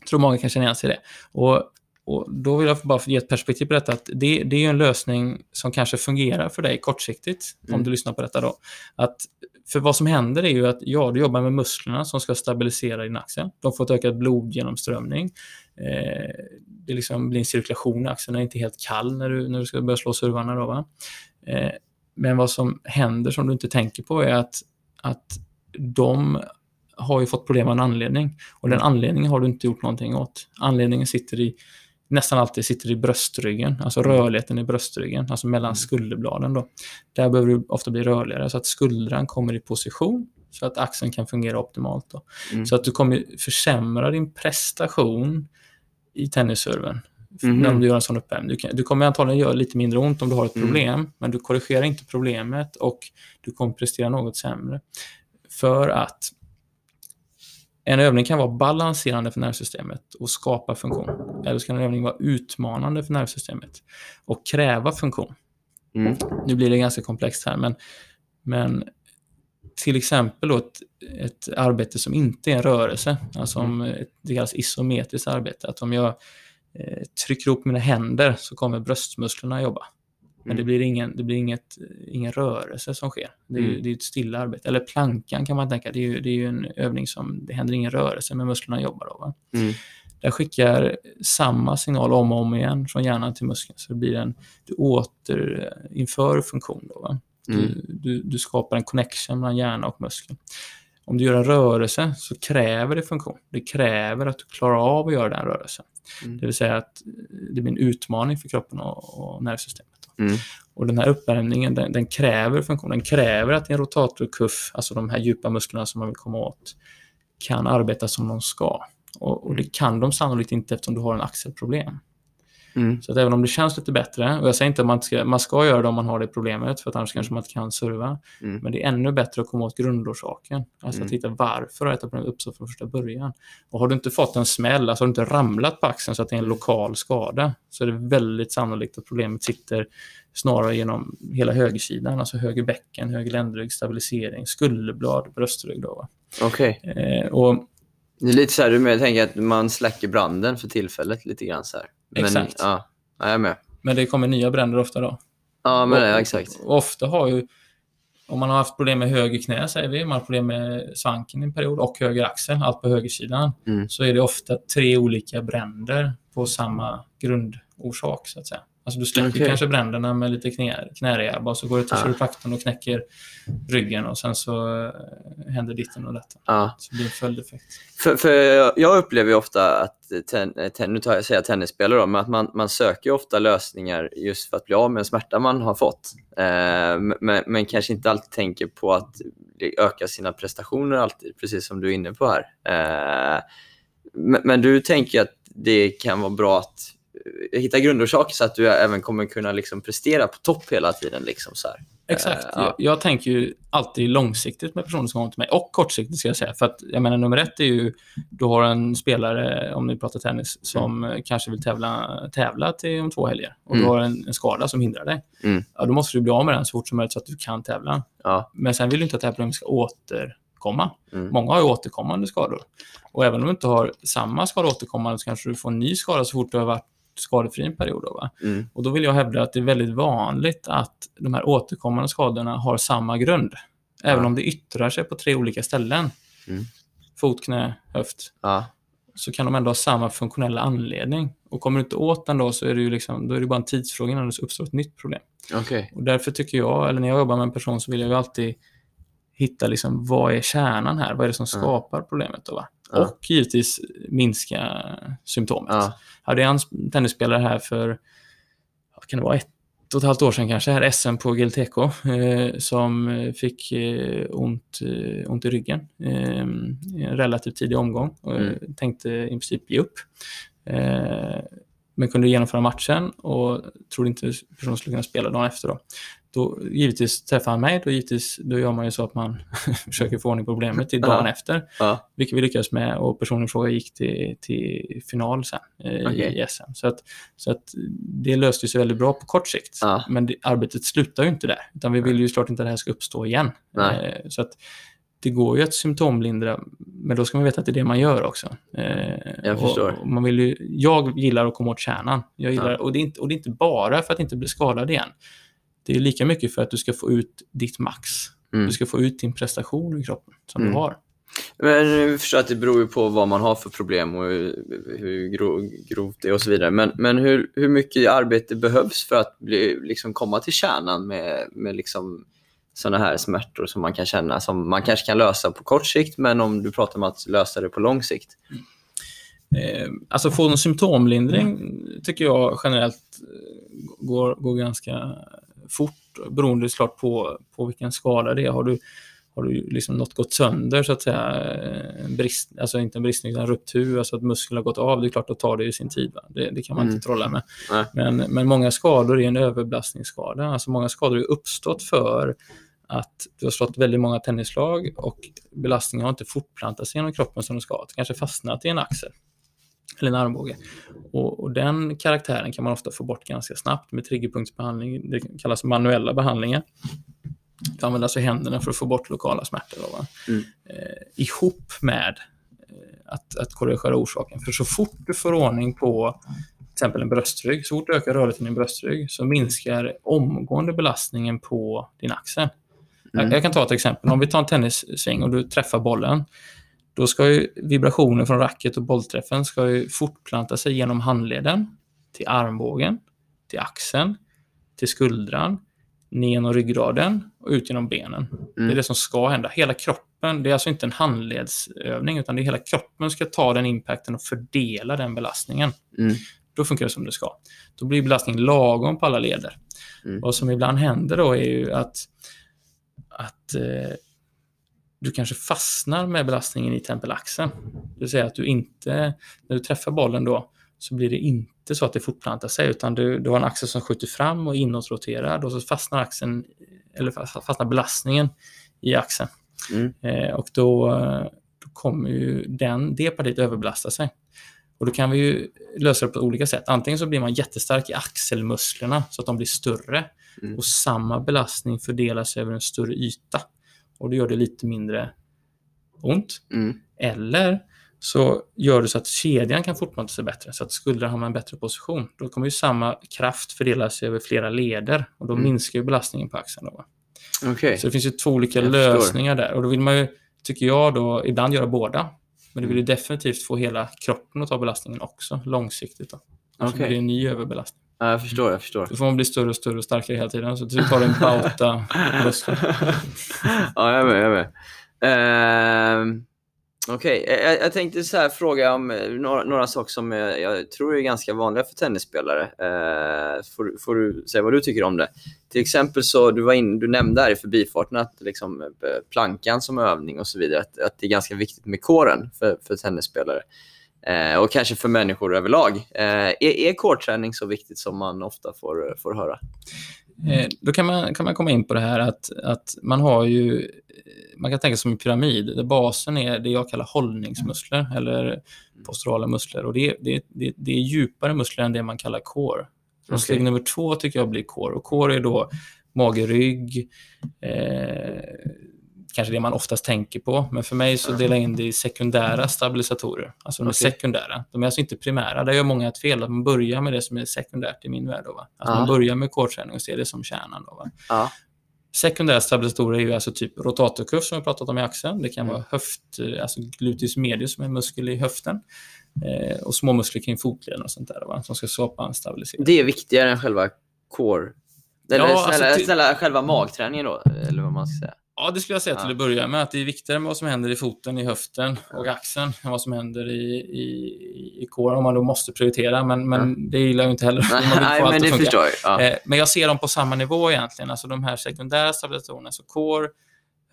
Jag tror många kan känna igen sig i det. Och, och då vill jag bara ge ett perspektiv på detta. Att det, det är en lösning som kanske fungerar för dig kortsiktigt, Mm. om du lyssnar på detta då. Att, för vad som händer är ju att ja, du jobbar med musklerna som ska stabilisera din axel. De får ett ökat blodgenomströmning. Eh, det liksom blir en cirkulation i axeln, den är inte helt kall när du, när du ska börja slå servarna. Då, va? Eh, men vad som händer som du inte tänker på är att, att de har ju fått problem av en anledning. Och den anledningen har du inte gjort någonting åt. Anledningen sitter i, nästan alltid sitter i bröstryggen, alltså rörligheten i bröstryggen, alltså mellan skulderbladen. Då. Där behöver du ofta bli rörligare så att skuldran kommer i position så att axeln kan fungera optimalt. Då. Mm. Så att du kommer försämra din prestation i tennisserven Mhm. när du gör en sån uppvärmning. Du, kan, du kommer antagligen göra lite mindre ont om du har ett Mm. problem, men du korrigerar inte problemet och du kommer prestera något sämre. För att en övning kan vara balanserande för nervsystemet och skapa funktion. Eller så kan en övning vara utmanande för nervsystemet och kräva funktion. Mm. Nu blir det ganska komplext här, men, men till exempel ett, ett arbete som inte är en rörelse, alltså om ett, det kallas isometriskt arbete, att om jag eh, trycker ihop mina händer så kommer bröstmusklerna jobba. Men det Mm. blir, ingen, det blir inget, ingen rörelse som sker. Det är, Mm. det är ett stilla arbete. Eller plankan kan man tänka, det är ju, det är ju en övning som det händer ingen rörelse, men musklerna jobbar. Då? Mm. Den skickar samma signal om och om igen från hjärnan till muskeln. Så det blir en, du återinför funktion. Då? Mm. Du, du, du skapar en connection mellan hjärna och muskel. Om du gör en rörelse så kräver det funktion. Det kräver att du klarar av att göra den rörelsen. Mm. Det vill säga att det blir en utmaning för kroppen och, och nervsystemet. Mm. Och den här uppvärmningen, den, den kräver funktion. Den kräver att din rotatorkuff, alltså de här djupa musklerna som man vill komma åt, kan arbeta som de ska. Och, och det kan de sannolikt inte eftersom du har en axelproblem. Mm. Så att även om det känns lite bättre, och jag säger inte att man ska, man ska göra det om man har det problemet, för att annars kanske man inte kan serva. Mm. Men det är ännu bättre att komma åt grundorsaken. Alltså Mm. att hitta varför har detta problem uppstått från första början. Och har du inte fått en smäll, alltså har du inte ramlat på axeln så att det är en lokal skada, så är det väldigt sannolikt att problemet sitter snarare genom hela högersidan, alltså höger bäcken, höger ländrygg, stabilisering, skulderblad, bröstrygg. Då? Okej. eh, och Det är lite så här, du med, tänker att man släcker branden för tillfället lite grann så här. Men, Exakt. Ja, ja, jag är med. Men det kommer nya bränder ofta då. Ja, men Och- ja, exakt. Och ofta har ju, om man har haft problem med höger knä, säger vi, man har problem med svanken i en period och höger axel, allt på högersidan, Mm. så är det ofta tre olika bränder på samma grundorsak, så att säga. Alltså du släcker Okej. kanske bränderna med lite knä, knärehab och så går du till Ah. kiropraktorn och knäcker ryggen och sen så eh, händer ditten och detta. Ja. Så det blir en följdeffekt. För, för jag upplever ofta att, ten, ten, nu tar jag, säger jag tennisspelare då, men att man, man söker ofta lösningar just för att bli av med en smärta man har fått. Eh, men, men kanske inte alltid tänker på att öka sina prestationer alltid, precis som du är inne på här. Eh, men, men du tänker att det kan vara bra att eh, hitta grundorsaker så att du även kommer kunna liksom prestera på topp hela tiden. Liksom så här. Exakt. Eh, ja. jag, tänker ju alltid långsiktigt med personer som kommer till mig. Och kortsiktigt ska jag säga. För att, jag menar, nummer ett är ju, du har en spelare, om ni pratar tennis, som eh, kanske vill tävla, tävla till om två helger. Och Mm. du har en, en skada som hindrar dig. Mm. Ja, då måste du bli av med den så fort som möjligt så att du kan tävla. Ja. Men sen vill du inte att det här problemet ska återkomma. återkomma. Mm. Många har ju återkommande skador. Och även om du inte har samma skada återkommande så kanske du får en ny skada så fort du har varit skadefri en period. Då, va? Mm. Och då vill jag hävda att det är väldigt vanligt att de här återkommande skadorna har samma grund. Även Ja. om det yttrar sig på tre olika ställen. Mm. Fot, knä, höft. Ja. Så kan de ändå ha samma funktionella anledning. Och kommer du inte åt den då så är det ju liksom, då är det bara en tidsfråga innan det uppstår ett nytt problem. Okej. Och därför tycker jag, eller när jag jobbar med en person så vill jag ju alltid hitta liksom, vad är kärnan här? Vad är det som skapar problemet då? Va? Ja. Och givetvis minska symptomet. Ja. Hade jag en tennisspelare här för, vad kan det vara, ett och ett halvt år sedan kanske, här SM på GLTK, eh, som eh, fick eh, ont, eh, ont i ryggen eh, i en relativt tidig omgång och eh, Mm. tänkte i princip ge upp. Men kunde genomföra matchen och trodde inte personen skulle kunna spela dagen efter. Då. Då givetvis träffar han mig, då, givetvis, då gör man ju så att man försöker få ordning på problemet till dagen Ja. efter. Ja. Vilket vi lyckades med och personen i fråga gick till, till final sen eh, Okej. i SM. Så, att, så att det löste sig väldigt bra på kort sikt. Ja. Men det, arbetet slutar ju inte där. Utan vi vill ju såklart inte att det här ska uppstå igen. Eh, så att det går ju att symptomlindra, men då ska man veta att det är det man gör också. Eh, Jag förstår. Man vill ju, jag gillar att komma åt kärnan. Jag gillar, och, det är inte, och det är inte bara för att inte bli skadad igen. Det är lika mycket för att du ska få ut ditt max. Mm. Du ska få ut din prestation i kroppen som Mm. du har. Men jag förstår att det beror ju på vad man har för problem och hur, hur gro, grovt det är och så vidare. Men, men hur, hur mycket arbete behövs för att bli, liksom komma till kärnan med, med liksom sådana här smärtor som man kan känna, som man kanske kan lösa på kort sikt, men om du pratar om att lösa det på lång sikt. Eh, alltså få en symptomlindring tycker jag generellt går, går ganska fort beroende såklart på, på vilken skada det är. Har du, har du liksom något gått sönder så att säga, brist, alltså inte en bristning utan en ruptur, alltså att muskeln har gått av, det är klart att tar det ju sin tid. Det, det kan man Mm. inte trolla med. Nej. Men, men många skador är en överbelastningsskada. Alltså många skador har uppstått för att du har slått väldigt många tennislag och belastningen har inte fortplantat sig genom kroppen som den ska. Det kanske fastnat i en axel eller en armbåge. Och, och den karaktären kan man ofta få bort ganska snabbt med triggerpunktsbehandling. Det kallas manuella behandlingar. Du använder alltså händerna för att få bort lokala smärtor. Då? Mm. Eh, ihop med eh, att, att korrigera orsaken. För så fort du får ordning på till exempel en bröstrygg, så fort du ökar rörligheten i din bröstrygg så minskar omgående belastningen på din axel. Mm. Jag, jag kan ta ett exempel. Om vi tar en tennissving och du träffar bollen. Då ska ju vibrationen från racket och bollträffen ska ju fortplanta sig genom handleden till armbågen, till axeln, till skuldran, ner genom ryggraden och ut genom benen. Det är Mm. det som ska hända. Hela kroppen, det är alltså inte en handledsövning, utan det är hela kroppen ska ta den impacten och fördela den belastningen. Mm. Då funkar det som det ska. Då blir belastningen lagom på alla leder. Mm. Vad som ibland händer då är ju att, att eh, du kanske fastnar med belastningen i tempelaxeln. Det vill säga att du inte, när du träffar bollen då, så blir det inte så att det fortplantar sig, utan du, du har en axel som skjuter fram och inåtroterad och så fastnar axeln, eller fa- fastnar belastningen i axeln. Mm. Eh, och då, då kommer ju den, det partiet överbelasta sig. Och då kan vi ju lösa det på olika sätt. Antingen så blir man jättestark i axelmusklerna så att de blir större Mm. och samma belastning fördelas över en större yta. Och då gör det lite mindre ont. Mm. Eller så gör det så att kedjan kan fortplanta sig bättre, så att skuldran hamnar i en bättre position. Då kommer ju samma kraft fördelas över flera leder och då Mm. minskar ju belastningen på axeln. Då. Okej. Så det finns ju två olika Jag förstår. lösningar där. Och då vill man ju, tycker jag, då, ibland göra båda. Men du vill ju Mm. definitivt få hela kroppen att ta belastningen också, långsiktigt. Då. Annars Okej. blir det en ny överbelastning. Ja, jag förstår, jag förstår. Då får man bli större och större och starkare hela tiden. Så till slut tar det en bauta ja, jag är med. Jag är med. Ehm, Okej, jag, jag tänkte så här fråga om eh, några, några saker som jag, jag tror är ganska vanliga för tennisspelare. Uh, får, får du säga vad du tycker om det? Till exempel så, du, var in, du nämnde här i förbifarten att liksom, eh, plankan som övning och så vidare, att, att det är ganska viktigt med kåren för, för tennisspelare. Eh, och kanske för människor överlag. Eh, är, är kårträning så viktigt som man ofta får, får höra? Eh, Då kan man, kan man komma in på det här att, att man har ju, man kan tänka som en pyramid, där basen är det jag kallar hållningsmuskler eller posturala muskler. Och det, är- det, det, det är djupare muskler än det man kallar core. Okej. Steg nummer två tycker jag blir core. Och core är då mage, rygg, eh, kanske det man oftast tänker på. Men för mig så delar jag in det i sekundära stabilisatorer. Alltså de är sekundära. De är alltså inte primära. Där gör många ett fel. Att man börjar med det som är sekundärt i min värld. Då, va? Alltså Ja. man börjar med core-träning och ser det som kärnan. Då, va? Ja. Sekundära stabilisatorer är ju alltså typ rotatorkuff som vi pratat om i axeln. Det kan Mm. vara höft, eh, alltså gluteus medius som är en muskel i höften. Eh, och små muskler kring fotleden och sånt där va? som ska skapa en stabilisering. Det är viktigare än själva core. Eller Ja, snälla, alltså, snälla, själva magträningen då, eller vad man ska säga. Ja, det skulle jag säga till att börja med. Att det är viktigare med vad som händer i foten, i höften och axeln än vad som händer i, i, i core om man då måste prioritera. Men, men det gillar jag inte heller. Nej, men det förstår jag. Ja. Eh, Men jag ser dem på samma nivå egentligen. Alltså de här sekundära stabilisatorerna, så core,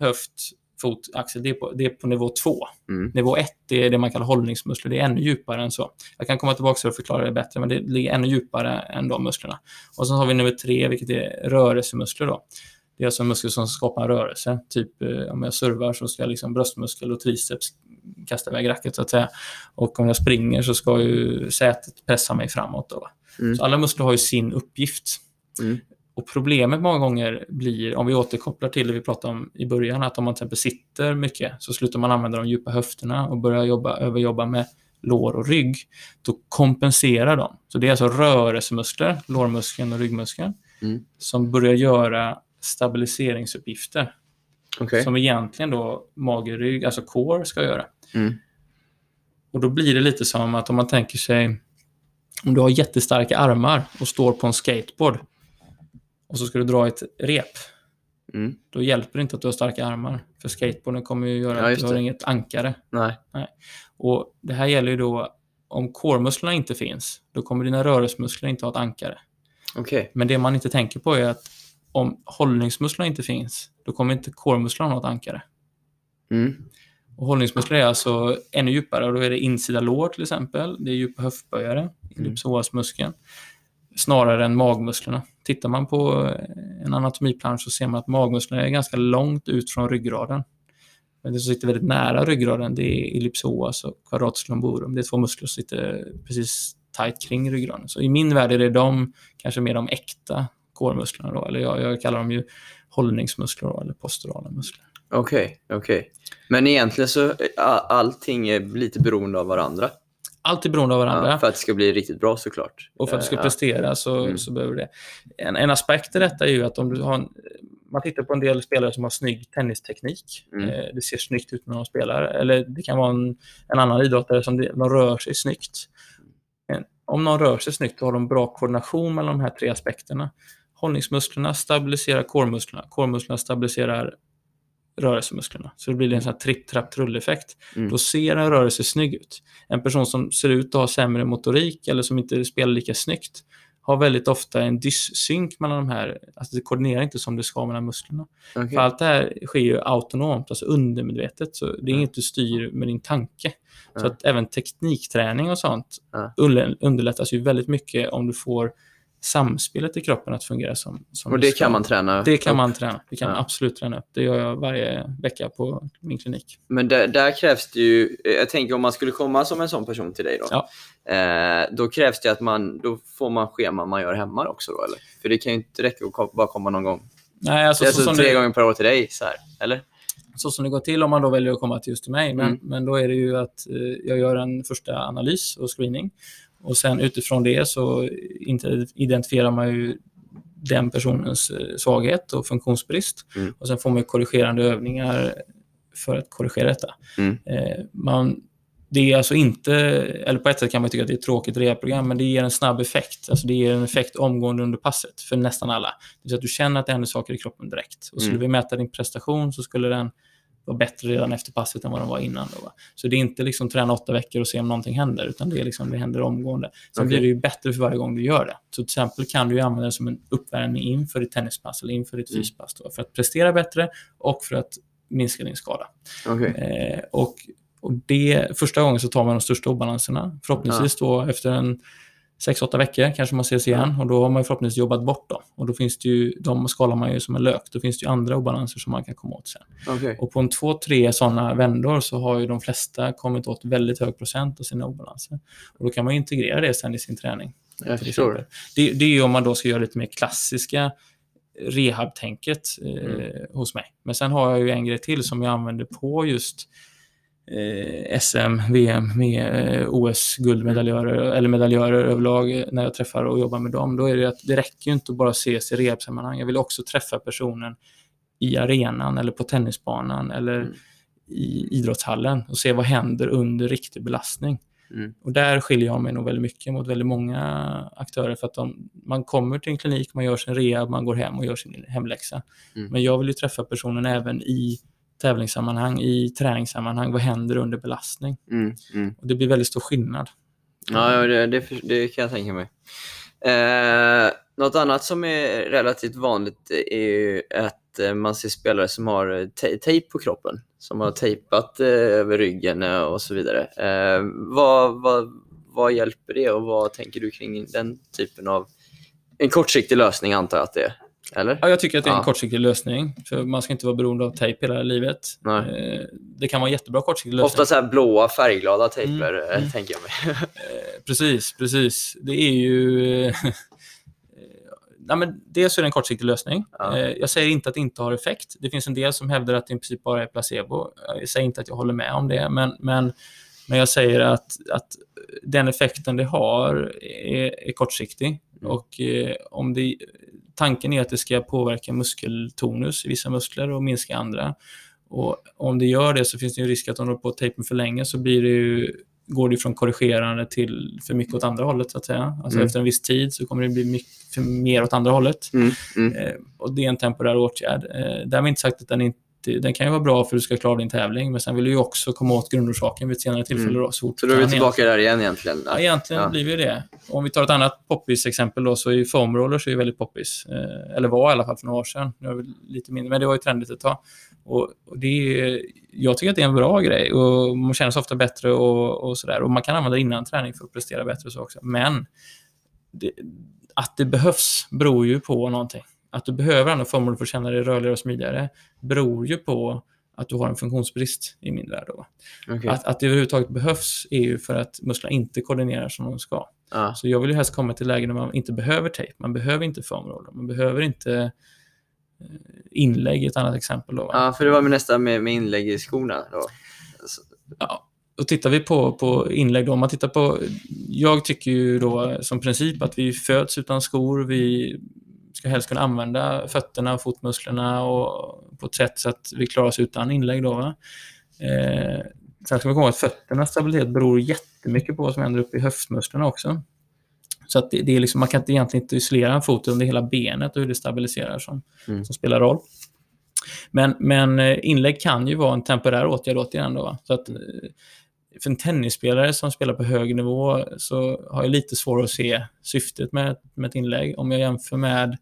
höft, fot, axel, det är på, det är på nivå två. Mm. Nivå ett det är det man kallar hållningsmuskler. Det är ännu djupare än så. Jag kan komma tillbaka och förklara det bättre, men det ligger ännu djupare än de musklerna. Och sen har vi nummer tre, vilket är rörelsemuskler. Då. Det är alltså en muskel som skapar en rörelse. Typ eh, om jag servar så ska liksom bröstmuskel och triceps kasta iväg racket så att säga. Och om jag springer så ska ju sätet pressa mig framåt. Då. Mm. Så alla muskler har ju sin uppgift. Mm. Och problemet många gånger blir, om vi återkopplar till det vi pratade om i början, att om man till exempel sitter mycket så slutar man använda de djupa höfterna och börjar jobba, överjobba med lår och rygg. Då kompenserar de. Så det är alltså rörelsemuskler, lårmuskeln och ryggmuskeln, Mm. som börjar göra stabiliseringsuppgifter Okej. som egentligen då mage, rygg, alltså core ska göra. Mm. Och då blir det lite som att om man tänker sig om du har jättestarka armar och står på en skateboard och så ska du dra ett rep. Mm. Då hjälper det inte att du har starka armar. För skateboarden kommer ju göra Ja, att du har det. inget ankare. Nej. Och det här gäller ju då om core-musklerna inte finns, då kommer dina rörelsemuskler inte ha ett ankare. Okej. Men det man inte tänker på är att om hållningsmusklerna inte finns, då kommer inte core-musklerna ha ett ankare. Mm. Och hållningsmuskler är alltså ännu djupare och då är det insida lår till exempel. Det är djupa höftböjare, Mm. ellipsoasmuskeln, snarare än magmusklerna. Tittar man på en anatomiplan så ser man att magmusklerna är ganska långt ut från ryggraden. Men det som sitter väldigt nära ryggraden det är ellipsoas och quadratus lumborum. Det är två muskler som sitter precis tight kring ryggraden. Så i min värld är det de, kanske mer de äkta core-musklerna då, eller jag, jag kallar dem ju hållningsmuskler då, eller posturala muskler. Okej, okej. Men egentligen så allting är lite beroende av varandra. Allt är beroende av varandra. Ja, för att det ska bli riktigt bra såklart. Och för att du ska Eh, prestera så, Mm. så behöver det. En, en aspekt i detta är ju att om du har en, man tittar på en del spelare som har snygg tennisteknik. Mm. Eh, det ser snyggt ut när de spelar. Eller det kan vara en, en annan idrottare som det, de rör sig snyggt. Men om någon rör sig snyggt då har de bra koordination mellan de här tre aspekterna. Hållningsmusklerna stabiliserar core-musklerna. Core-musklerna stabiliserar rörelsemusklerna. Så det blir en sån här tripp-trapp-trull-effekt. Mm. Då ser en rörelse snygg ut. En person som ser ut att ha sämre motorik eller som inte spelar lika snyggt har väldigt ofta en dyssynk mellan de här. Alltså det koordinerar inte som det ska mellan musklerna. okej. För allt det här sker ju autonomt, alltså undermedvetet. Så det är inget du styr med din tanke. Så Ja. att även teknikträning och sånt underlättas ju väldigt mycket om du får samspelet i kroppen att fungera som, som Och det kan man träna Det kan upp. man träna. Det kan man Ja. absolut träna upp. Det gör jag varje vecka på min klinik. Men där, där krävs det ju, jag tänker om man skulle komma som en sån person till dig då. Ja. Eh, då krävs det att man, då får man schema man gör hemma också då eller? För det kan ju inte räcka att bara komma någon gång. Nej, alltså, det är så, alltså tre det, gånger per år till dig så här, eller? så som det går till om man då väljer att komma till just till mig. Men, Mm. men då är det ju att eh, jag gör en första analys och screening. Och sen utifrån det så identifierar man ju den personens eh, svaghet och funktionsbrist. Mm. Och sen får man ju korrigerande övningar för att korrigera detta. Mm. Eh, man, det är alltså inte, eller på ett sätt kan man tycka att det är ett tråkigt rehabprogram, men det ger en snabb effekt. Alltså det ger en effekt omgående under passet för nästan alla. Det vill säga att du känner att det händer saker i kroppen direkt. Och skulle Mm. vi mäta din prestation så skulle den vara bättre redan efter passet än vad den var innan. Då, va? Så det är inte liksom träna åtta veckor och se om någonting händer, utan det, är liksom, det händer omgående. Sen Okej. blir det bättre för varje gång du gör det. Så till exempel kan du använda det som en uppvärmning inför ditt tennispass eller inför ditt Mm. fyspass. Då, för att prestera bättre och för att minska din skada. Okej. Eh, och, och det, första gången så tar man de största obalanserna. Förhoppningsvis då efter en 6-8 veckor kanske man ses igen och då har man ju förhoppningsvis jobbat bort dem. Och då finns det ju, de skalar man ju som en lök. Då finns det ju andra obalanser som man kan komma åt sen. Okej. Och på en två, tre sådana vändor så har ju de flesta kommit åt väldigt hög procent av sina obalanser. Och då kan man integrera det sen i sin träning. Jag förstår. Det, det är ju om man då ska göra lite mer klassiska rehabtänket eh, Mm. hos mig. Men sen har jag ju en grej till som jag använder på just eh, SM, VM med eh, OS-guldmedaljörer eller medaljörer överlag eh, när jag träffar och jobbar med dem. Då är det att det räcker ju inte att bara ses i rehabsammanhang. Jag vill också träffa personen i arenan eller på tennisbanan eller Mm. i idrottshallen och se vad händer under riktig belastning. Mm. Och där skiljer jag mig nog väldigt mycket mot väldigt många aktörer för att de, man kommer till en klinik, man gör sin rehab, man går hem och gör sin hemläxa. Mm. Men jag vill ju träffa personen även i tävlingssammanhang, i träningssammanhang. Vad händer under belastning? Mm. Mm. Och det blir väldigt stor skillnad. Ja, det, det, det kan jag tänka mig. Eh, något annat som är relativt vanligt är att eh, man ser spelare som har eh, te- tejp på kroppen, som har tejpat eh, över ryggen eh, och så vidare. Eh, vad, vad, vad hjälper det och vad tänker du kring den typen av... En kortsiktig lösning antar jag att det är, eller? Ja, jag tycker att det är en Ja. kortsiktig lösning. För man ska inte vara beroende av tejp hela livet. Nej. Eh, Det kan vara en jättebra kortsiktig lösning. Ofta så här blåa färgglada tejper, Mm, mm. tänker jag mig. Eh, Precis, precis. Det är ju... Nej, men dels är det en kortsiktig lösning. Ja. Jag säger inte att det inte har effekt. Det finns en del som hävdar att det i princip bara är placebo. Jag säger inte att jag håller med om det, men, men, men jag säger att, att den effekten det har är, är kortsiktig. Mm. Och eh, om det, tanken är att det ska påverka muskeltonus i vissa muskler och minska andra. Och om det gör det så finns det ju risk att om du har på tejpen för länge så blir det ju, går det från korrigerande till för mycket åt andra hållet. så att säga. Alltså Mm. Efter en viss tid så kommer det bli mycket, mer åt andra hållet. Mm. Mm. Eh, och Det är en temporär åtgärd. Eh, därmed inte sagt att den inte den kan ju vara bra för att du ska klara din tävling, men sen vill du ju också komma åt grundorsaken vid ett senare tillfälle. Mm. Då, så, Så du då är vi tillbaka där igen egentligen. Ja, egentligen Ja. blir vi det. Om vi tar ett annat poppis-exempel då, så är ju foam rollers är väldigt poppis. Eh, eller var i alla fall för några år sedan. Nu är lite mindre, men det var ju trendigt ett tag. Och, och det är, jag tycker att det är en bra grej och man känner sig ofta bättre och, och sådär. Och man kan använda det innan träning för att prestera bättre och så också. Men det, att det behövs beror ju på någonting. Att du behöver andra former för att känna dig rörligare och smidigare beror ju på att du har en funktionsbrist i min värld. Då. Okej. Att, att det överhuvudtaget behövs är ju för att musklerna inte koordinerar som de ska. Ja. Så jag vill ju helst komma till lägen där man inte behöver tejp, man behöver inte foamroller, man behöver inte eh, inlägg, ett annat exempel. Då, ja, för det var med nästa med, med inlägg i skorna. Då. Så, Ja, och tittar vi på, på inlägg då, om man tittar på, jag tycker ju då som princip att vi föds utan skor, vi ska helst kunna använda fötterna och fotmusklerna och på ett sätt så att vi klarar oss utan inlägg då. Va? Eh, sen ska vi komma ihåg att fötternas stabilitet beror jättemycket på vad som händer uppe i höftmusklerna också. Så att det, det är liksom, man kan inte egentligen inte isolera en fot under hela benet och hur det stabiliserar som, Mm. som spelar roll. Men, men eh, inlägg kan ju vara en temporär åtgärd återigen. Då, va? så att, eh, för en tennisspelare som spelar på hög nivå så har jag lite svårare att se syftet med, med ett inlägg. Om jag jämför med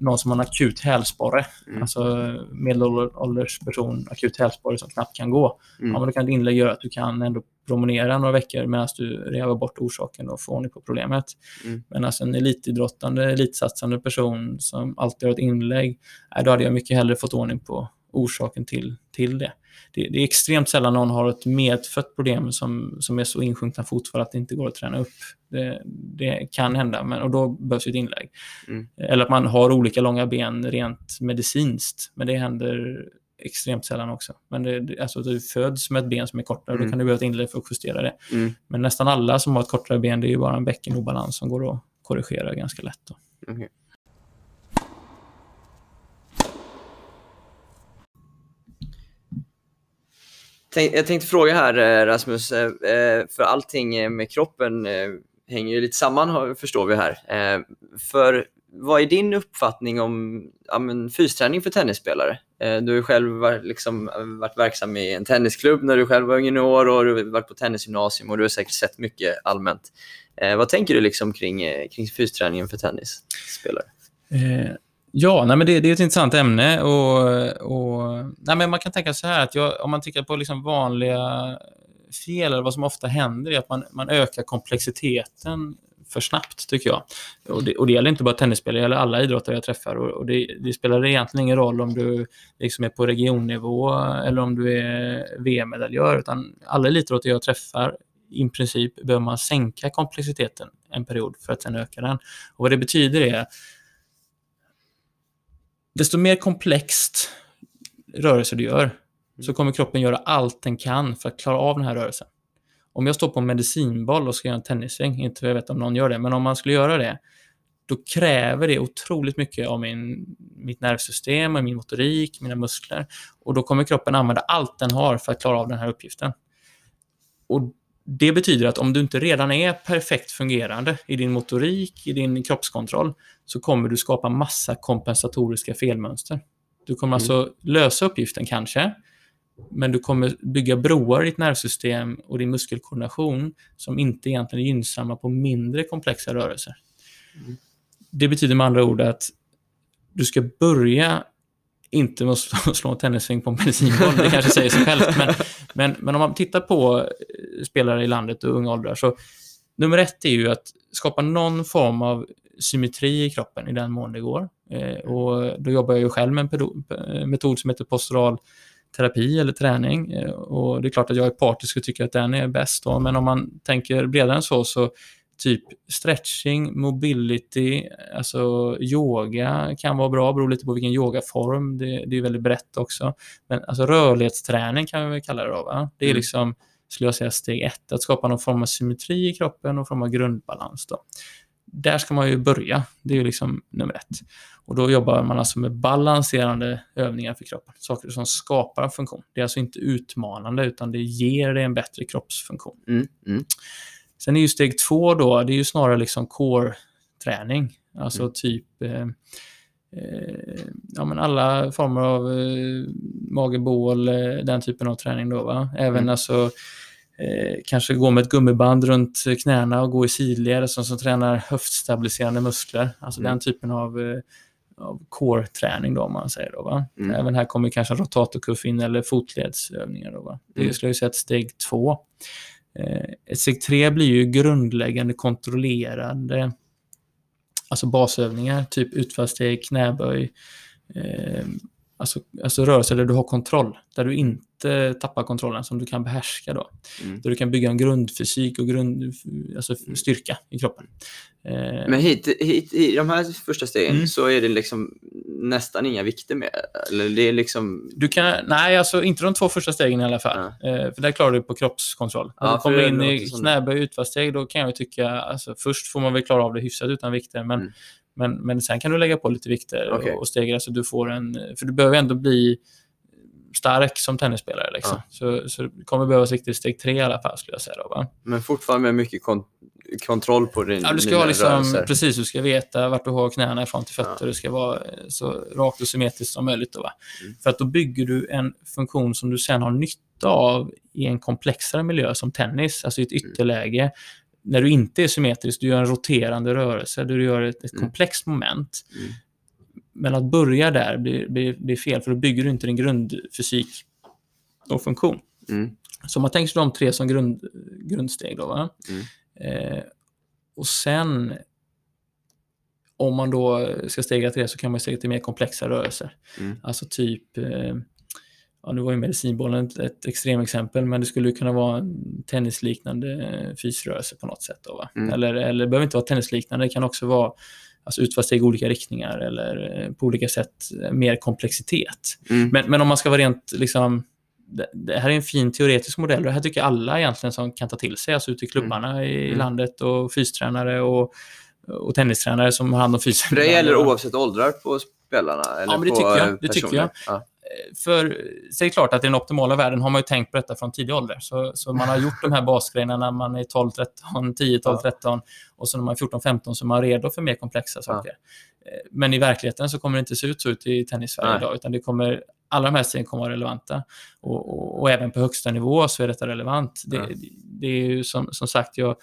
någon som har en akut hälsporre, Mm. alltså medelålders person, akut hälsporre som knappt kan gå. Mm. Ja, men då kan ett inlägg göra att du kan ändå promenera några veckor medan du rehabar bort orsaken och får ordning på problemet. Mm. Men alltså en elitidrottande, elitsatsande person som alltid har ett inlägg, då hade jag mycket hellre fått ordning på orsaken till, till det. det. Det är extremt sällan någon har ett medfött problem som, som är så insjunkna fotfall att det inte går att träna upp. Det, det kan hända, men, och då behövs ett inlägg. Mm. Eller att man har olika långa ben rent medicinskt, men det händer extremt sällan också. Men det, alltså du föds med ett ben som är kortare, Mm. då kan du behöva ett inlägg för att justera det. Mm. Men nästan alla som har ett kortare ben, det är bara en bäckenobalans som går att korrigera ganska lätt. Då. Okej. Jag tänkte fråga här eh, Rasmus, eh, eh, för allting med kroppen hänger ju lite samman förstår vi här. För vad är din uppfattning om ja, men, fysträning för tennisspelare? Du har ju själv varit, liksom, varit verksam i en tennisklubb när du själv var junior och du har varit på tennisgymnasium och du har säkert sett mycket allmänt. Vad tänker du liksom kring, kring fysträningen för tennisspelare? Eh, ja, nej, men det, det är ett intressant ämne. Och, och, nej, men man kan tänka så här att jag, om man tittar på liksom vanliga fel, eller vad som ofta händer, är att man, man ökar komplexiteten för snabbt, tycker jag. Och det, och det gäller inte bara tennisspelare, det gäller alla idrottare jag träffar. Och, och det, det spelar egentligen ingen roll om du liksom är på regionnivå eller om du är VM-medaljör, utan alla elitidrottare jag träffar i princip behöver man sänka komplexiteten en period för att sen öka den. Och vad det betyder är desto mer komplext rörelse du gör, så kommer kroppen göra allt den kan för att klara av den här rörelsen. Om jag står på en medicinboll och ska göra en tennissving, inte för jag vet om någon gör det, men om man skulle göra det, då kräver det otroligt mycket av min, mitt nervsystem, och min motorik, mina muskler. Och då kommer kroppen använda allt den har för att klara av den här uppgiften. Och det betyder att om du inte redan är perfekt fungerande i din motorik, i din kroppskontroll, så kommer du skapa massa kompensatoriska felmönster. Du kommer alltså lösa uppgiften kanske, men du kommer bygga broar i ditt nervsystem och din muskelkoordination som inte egentligen är gynnsamma på mindre komplexa rörelser. Det betyder med andra ord att du ska börja inte med att slå, slå en tennissving på en medicinboll, det kanske säger sig självt, men, men, men om man tittar på eh, spelare i landet och unga åldrar, så nummer ett är ju att skapa någon form av symmetri i kroppen i den mån det går. Eh, och då jobbar jag ju själv med en pedo- metod som heter postural terapi eller träning. Eh, Och det är klart att jag är partisk och tycker att den är bäst. Då. Men om man tänker bredare än så, så typ stretching, mobility, alltså yoga kan vara bra, beror lite på vilken yogaform. Det, det är väldigt brett också. Men alltså rörlighetsträning kan vi kalla det då. Va? Det är Mm. liksom, skulle jag säga, steg ett. Att skapa någon form av symmetri i kroppen och form av grundbalans. Då. Där ska man ju börja. Det är ju liksom nummer ett. Och då jobbar man alltså med balanserande övningar för kroppen. Saker som skapar en funktion. Det är alltså inte utmanande, utan det ger dig en bättre kroppsfunktion. Mm, mm, Sen är ju steg två då, det är ju snarare liksom core-träning. Alltså Mm. typ eh, eh, ja, men alla former av eh, magebål, eh, den typen av träning då. Va? Även Mm. alltså eh, kanske gå med ett gummiband runt knäna och gå i sidled som, som tränar höftstabiliserande muskler. Alltså Mm. den typen av, eh, av core-träning då, man säger. Då, va? Mm. Även här kommer kanske rotatorkuff in eller fotledsövningar. Då, va? Det Mm. skulle jag säga ett steg två. Eh, ett steg tre blir ju grundläggande kontrollerande alltså basövningar, typ utfallssteg, knäböj, eh, alltså, alltså rörelser där du har kontroll, där du inte tappar kontrollen, som du kan behärska då. mm. Där du kan bygga en grundfysik och grund, alltså styrka i kroppen. Eh, Men hit, hit, i de här första stegen Mm. så är det liksom nästan inga vikter med. Eller det är liksom... Du kan, nej, alltså inte de två första stegen i alla fall. Eh, för där klarar du på kroppskontroll. Ja, När du kommer in i knäböj och utfallssteg, då kan jag tycka, alltså först får man väl klara av det hyfsat utan vikter, men, Mm. Men, men sen kan du lägga på lite vikter Okej. och, stega så du får en, för du behöver ändå bli stark som tennisspelare. Liksom. Så, så det kommer behövas riktigt steg tre i alla fall, skulle jag säga. Då, va? Men fortfarande med mycket kon- kontroll på din, Ja, du ska dina liksom, rörelser. precis, du ska veta vart du har knäna ifrån till fötter. Ja. Det ska vara eh, så rakt och symmetriskt som möjligt. Då, va? Mm. För att då bygger du en funktion som du sen har nytta av i en komplexare miljö som tennis, alltså i ett Mm. När du inte är symmetrisk, du gör en roterande rörelse, du gör ett, ett Mm. komplext moment. Mm. Men att börja där blir, blir, blir fel, för då bygger du inte din grundfysik och funktion. Mm. Så om man tänker sig de tre som grund, grundsteg då? Mm. Eh, och sen om man då ska stega till det så kan man stega till mer komplexa rörelser. Mm. Alltså typ, eh, ja nu var ju medicinbollen ett, ett extremexempel, men det skulle ju kunna vara en tennisliknande eh, fysrörelse på något sätt. Då, va? Mm. Eller, eller det behöver inte vara tennisliknande, det kan också vara alltså utfallssteg i olika riktningar eller eh, på olika sätt eh, mer komplexitet. Mm. Men, men om man ska vara rent liksom det, här är en fin teoretisk modell och det här tycker jag alla egentligen som kan ta till sig, alltså ute i klubbarna i Mm. landet och fystränare och, och tennistränare som har hand om fysen. Det gäller oavsett åldrar på spelarna? Eller Ja, men det tycker jag. Det tycker jag. Ja. För det klart att i den optimala världen har man ju tänkt på detta från tidig ålder. Så, så man har gjort de här basgrejerna när man är 12, 13, 10, 12, Ja. 13 och så när man är 14, 15 så är man redo för mer komplexa saker. Eh, Men i verkligheten så kommer det inte se ut så ut i tennis-Sverige idag, utan det kommer, alla de här stegen kommer vara relevanta. Och, och, och även på högsta nivå så är detta relevant. Det, Ja. det är ju som, som sagt, jag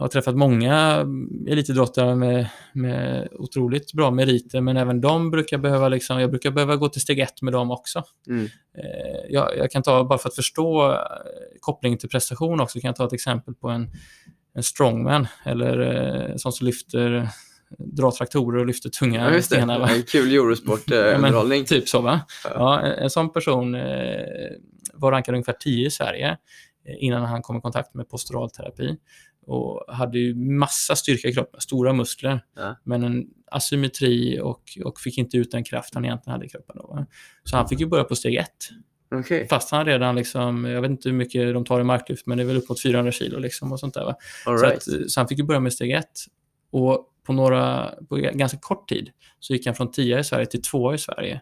har träffat många elitidrottare med, med otroligt bra meriter, men även de brukar behöva, liksom, jag brukar behöva gå till steg ett med dem också. Mm. Eh, jag, jag kan ta, bara för att förstå eh, kopplingen till prestation också, kan jag ta ett exempel på en, en strongman, eller eh, sån som lyfter, drar traktorer och lyfter tunga Ja, stenar. Va? En kul Ja, Eurosport-underhållning. typ så, va? Ja, en, en sån person eh, var rankad ungefär 10 i Sverige eh, innan han kom i kontakt med posturalterapi. Och hade ju massa styrka i kroppen, stora muskler, Ja. men en asymmetri och, och fick inte ut den kraft han egentligen hade i kroppen. Då? Så han fick ju börja på steg ett. Okej. Fast han redan, liksom, jag vet inte hur mycket de tar i marklyft, men det är väl upp mot 400 kilo liksom och sånt där. All Så, right. att, så han fick ju börja med steg ett. Och på, några, på ganska kort tid så gick han från 10 i Sverige till 2 i Sverige.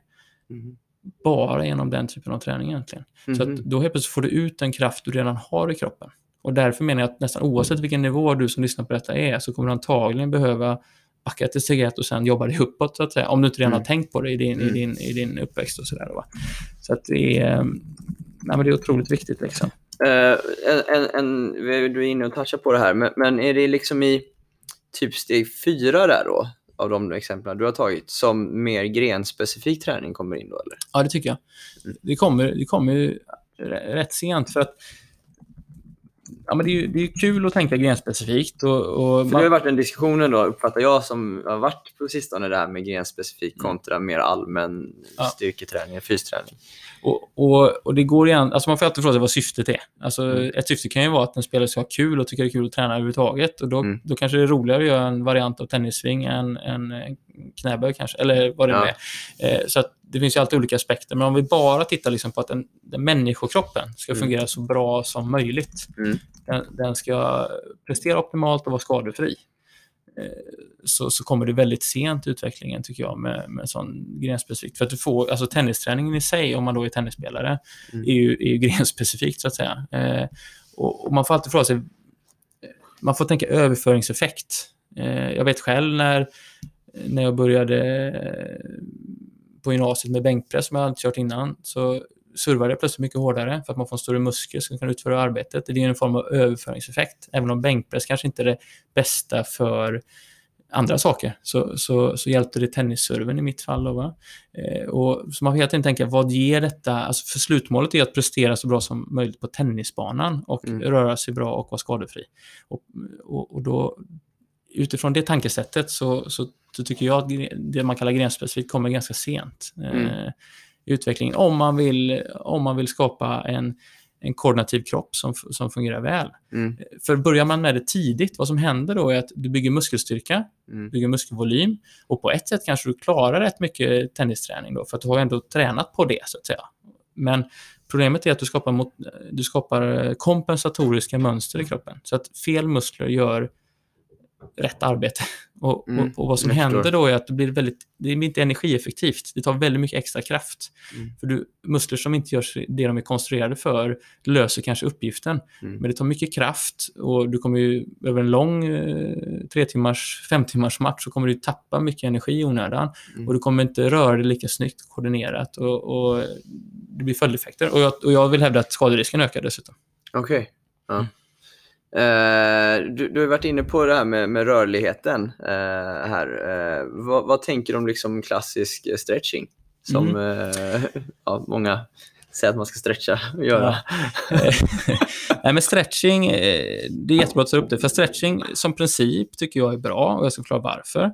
Mhm. Bara genom den typen av träning egentligen. Så att Mhm. då helt plötsligt får du ut den kraft du redan har i kroppen. Och därför menar jag att nästan oavsett vilken nivå du som lyssnar på detta är så kommer du antagligen behöva backa till steg ett och sen jobba dig uppåt så att säga. Om du inte redan Mm. har tänkt på det i din, i Mm. din, i din uppväxt och sådär. Så att det är, nej, men det är otroligt viktigt liksom. Eh, en, en, du är inne och touchar på det här, men, men är det liksom i typ steg fyra där då, av de exemplen du har tagit, som mer grenspecifik träning kommer in då eller? Ja, det tycker jag. Det kommer, det kommer rätt sent för att ja, men det, är ju, det är kul att tänka grenspecifikt. Och, och För det har man, varit en diskussion då, uppfattar jag, som har varit på sistone, det här med grenspecifik kontra mer allmän Ja. styrketräning, fysträning. och, och, och det går igen, alltså man får alltid fråga sig vad syftet är. Alltså, Mm. Ett syfte kan ju vara att en spelare ska ha kul och tycker det är kul att träna överhuvudtaget. Och då, Mm. då kanske det är roligare att göra en variant av tennissving än en knäböj kanske, eller vad det nu Ja. är. Eh, så att det finns ju alltid olika aspekter. Men om vi bara tittar liksom på att den, den människokroppen ska Mm. fungera så bra som möjligt. Mm. Den, den ska prestera optimalt och vara skadefri. Eh, Så, så kommer det väldigt sent i utvecklingen tycker jag med, med sån grenspecifikt. För att du får, alltså tennisträningen i sig, om man då är tennisspelare, Mm. är, ju, är ju grenspecifikt så att säga. Eh, och, och man får alltid fråga sig, man får tänka överföringseffekt. Eh, jag vet själv när, när jag började eh, på gymnasiet med bänkpress som jag aldrig kört innan, så servade jag plötsligt mycket hårdare för att man får en större muskel som kan utföra arbetet. Det är en form av överföringseffekt. Även om bänkpress kanske inte är det bästa för andra saker, så, så, så hjälpte det tennisserven i mitt fall. Då, va? Eh, och, så man får helt enkelt tänka, vad ger detta? Alltså för slutmålet är att prestera så bra som möjligt på tennisbanan och Mm. röra sig bra och vara skadefri. Och, och, och då, utifrån det tankesättet så, så, så tycker jag att det man kallar grenspecifikt kommer ganska sent eh, Mm. i utvecklingen. Om man vill, om man vill skapa en, en koordinativ kropp som, som fungerar väl. Mm. För börjar man med det tidigt, vad som händer då är att du bygger muskelstyrka, Mm. bygger muskelvolym och på ett sätt kanske du klarar rätt mycket tennisträning då, för att du har ändå tränat på det så att säga. Men problemet är att du skapar, mot, du skapar eh, kompensatoriska mönster i kroppen, så att fel muskler gör rätt arbete. Och, Mm, och, och vad som händer då är att det blir väldigt, det blir inte energieffektivt. Det tar väldigt mycket extra kraft. Mm. För du, muskler som inte gör det de är konstruerade för löser kanske uppgiften. Mm. Men det tar mycket kraft och du kommer ju över en lång eh, tre timmars, fem timmars match så kommer du tappa mycket energi i onödan. Mm. Och du kommer inte röra dig lika snyggt koordinerat och, och det blir följdeffekter. Och jag, och jag vill hävda att skaderisken ökar dessutom. Okej. Ja. Eh, du, du har varit inne på det här med, med rörligheten eh, här. Eh, vad, vad tänker du om liksom klassisk stretching? Som Mm. ja, många säger att man ska stretcha och göra. Nej, men stretching, det är jättebra att ta upp det. För stretching som princip tycker jag är bra och jag ska förklara varför.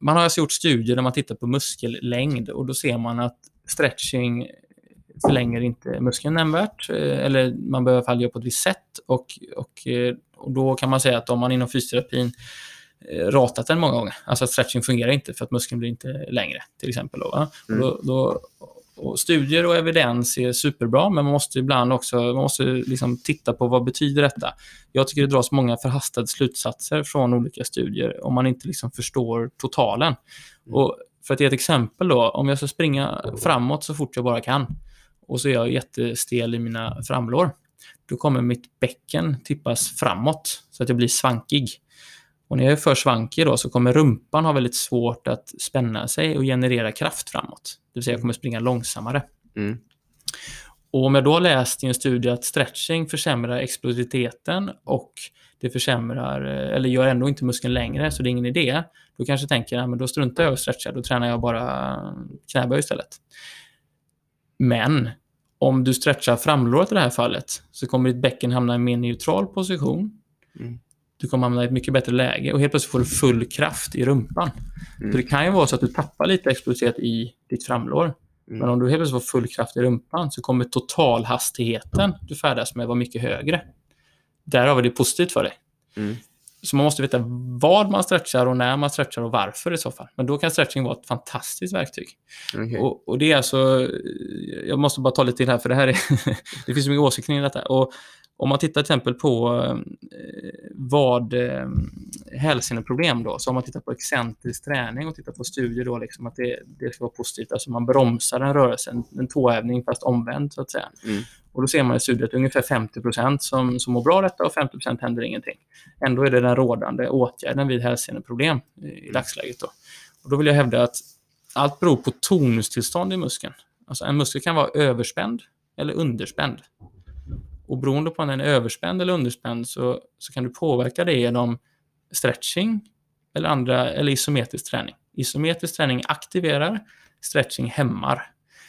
Man har alltså gjort studier där man tittar på muskellängd och då ser man att stretching förlänger inte muskeln nämnvärt. eh, Eller man behöver i alla fall göra på ett visst sätt. Och, och, eh, och då kan man säga att om man inom fysioterapin eh, ratat den många gånger, alltså att stretching fungerar inte för att muskeln blir inte längre till exempel. Då? Mm. Och då, då, och studier och evidens är superbra, men man måste ibland också man måste liksom titta på vad betyder detta. Jag tycker det dras många förhastade slutsatser från olika studier om man inte liksom förstår totalen. Och för att ge ett exempel då, om jag ska springa framåt så fort jag bara kan och så är jag jättestel i mina framlår, då kommer mitt bäcken tippas framåt så att jag blir svankig. Och när jag är för svankig då så kommer rumpan ha väldigt svårt att spänna sig och generera kraft framåt. Det vill säga jag kommer springa långsammare. Mm. Och om jag då har läst i en studie att stretching försämrar explosiviteten och det försämrar, eller gör ändå inte muskeln längre, så det är ingen idé. Då kanske jag tänker, ja, men då struntar jag i att stretcha, då tränar jag bara knäböj istället. Men om du stretchar framlåret i det här fallet så kommer ditt bäcken hamna i en mer neutral position. Mm. Du kommer hamna i ett mycket bättre läge och helt plötsligt får du full kraft i rumpan. Mm. Så det kan ju vara så att du tappar lite explosivitet i ditt framlår. Mm. Men om du helt plötsligt får full kraft i rumpan så kommer totalhastigheten du färdas med vara mycket högre. därav är det positivt för dig. Så man måste veta vad man stretchar och när man stretchar och varför i så fall. Men då kan stretching vara ett fantastiskt verktyg. Okej. Och, och det är alltså, jag måste bara ta lite till här för det här är, det finns så mycket åsikter kring detta. Och om man tittar till exempel på eh, vad eh, hälseneproblem då, så om man tittar på excentrisk träning och tittar på studier då, liksom att det, det ska vara positivt, alltså man bromsar en rörelse, en, en tåhävning fast omvänt så att säga. Mm. Och då ser man i studier att ungefär 50 som, som mår bra av detta och 50% händer ingenting. Ändå är det den rådande åtgärden vid hälseneproblem i, i dagsläget. Då. Och då vill jag hävda att allt beror på tonustillstånd i muskeln. Alltså en muskel kan vara överspänd eller underspänd. Och beroende på om den är överspänd eller underspänd så, så kan du påverka det genom stretching eller, andra, eller isometrisk träning. Isometrisk träning aktiverar, stretching hämmar.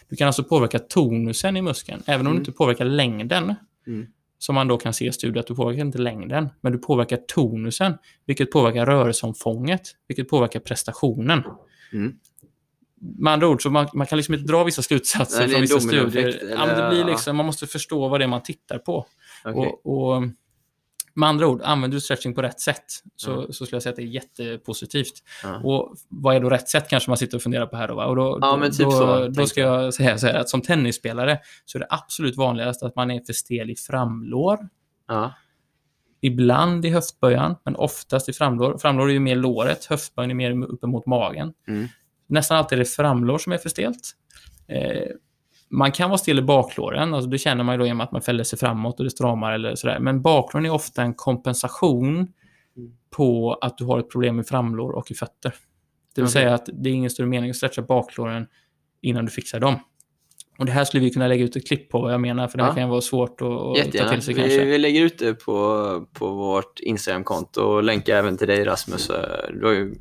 Du kan alltså påverka tonusen i muskeln, även om Mm. du inte påverkar längden. Mm. Som man då kan se i studier att du påverkar inte längden, men du påverkar tonusen, vilket påverkar rörelseomfånget, vilket påverkar prestationen. Mm. Med andra ord, så man, man kan liksom inte dra vissa slutsatser från vissa studier. Ja, det blir liksom, man måste förstå vad det är man tittar på. Okej. Och, och med andra ord, använder du stretching på rätt sätt så, Mm. så skulle jag säga att det är jättepositivt. Ja. Och vad är då rätt sätt kanske man sitter och funderar på här då? Va? Och då, Ja, då, typ då, då ska jag säga så här att som tennisspelare så är det absolut vanligast att man är för stel i framlår. Ja. Ibland i höftböjan, men oftast i framlår. Framlår är ju mer låret, höftböjen är mer uppe mot magen. Mm. Nästan alltid är det framlår som är för stelt. Eh, man kan vara stel i baklåren, alltså det känner man ju då genom att man fäller sig framåt och det stramar eller sådär. Men baklåren är ofta en kompensation på att du har ett problem i framlår och i fötter. Det vill Okej. säga att det är ingen större mening att stretcha baklåren innan du fixar dem. Och det här skulle vi kunna lägga ut ett klipp på vad jag menar, för det Ja. kan vara svårt att, ta till sig Vi, kanske. vi lägger ut det på, på vårt Instagram-konto och länkar även till dig Rasmus. Eh, Du har ju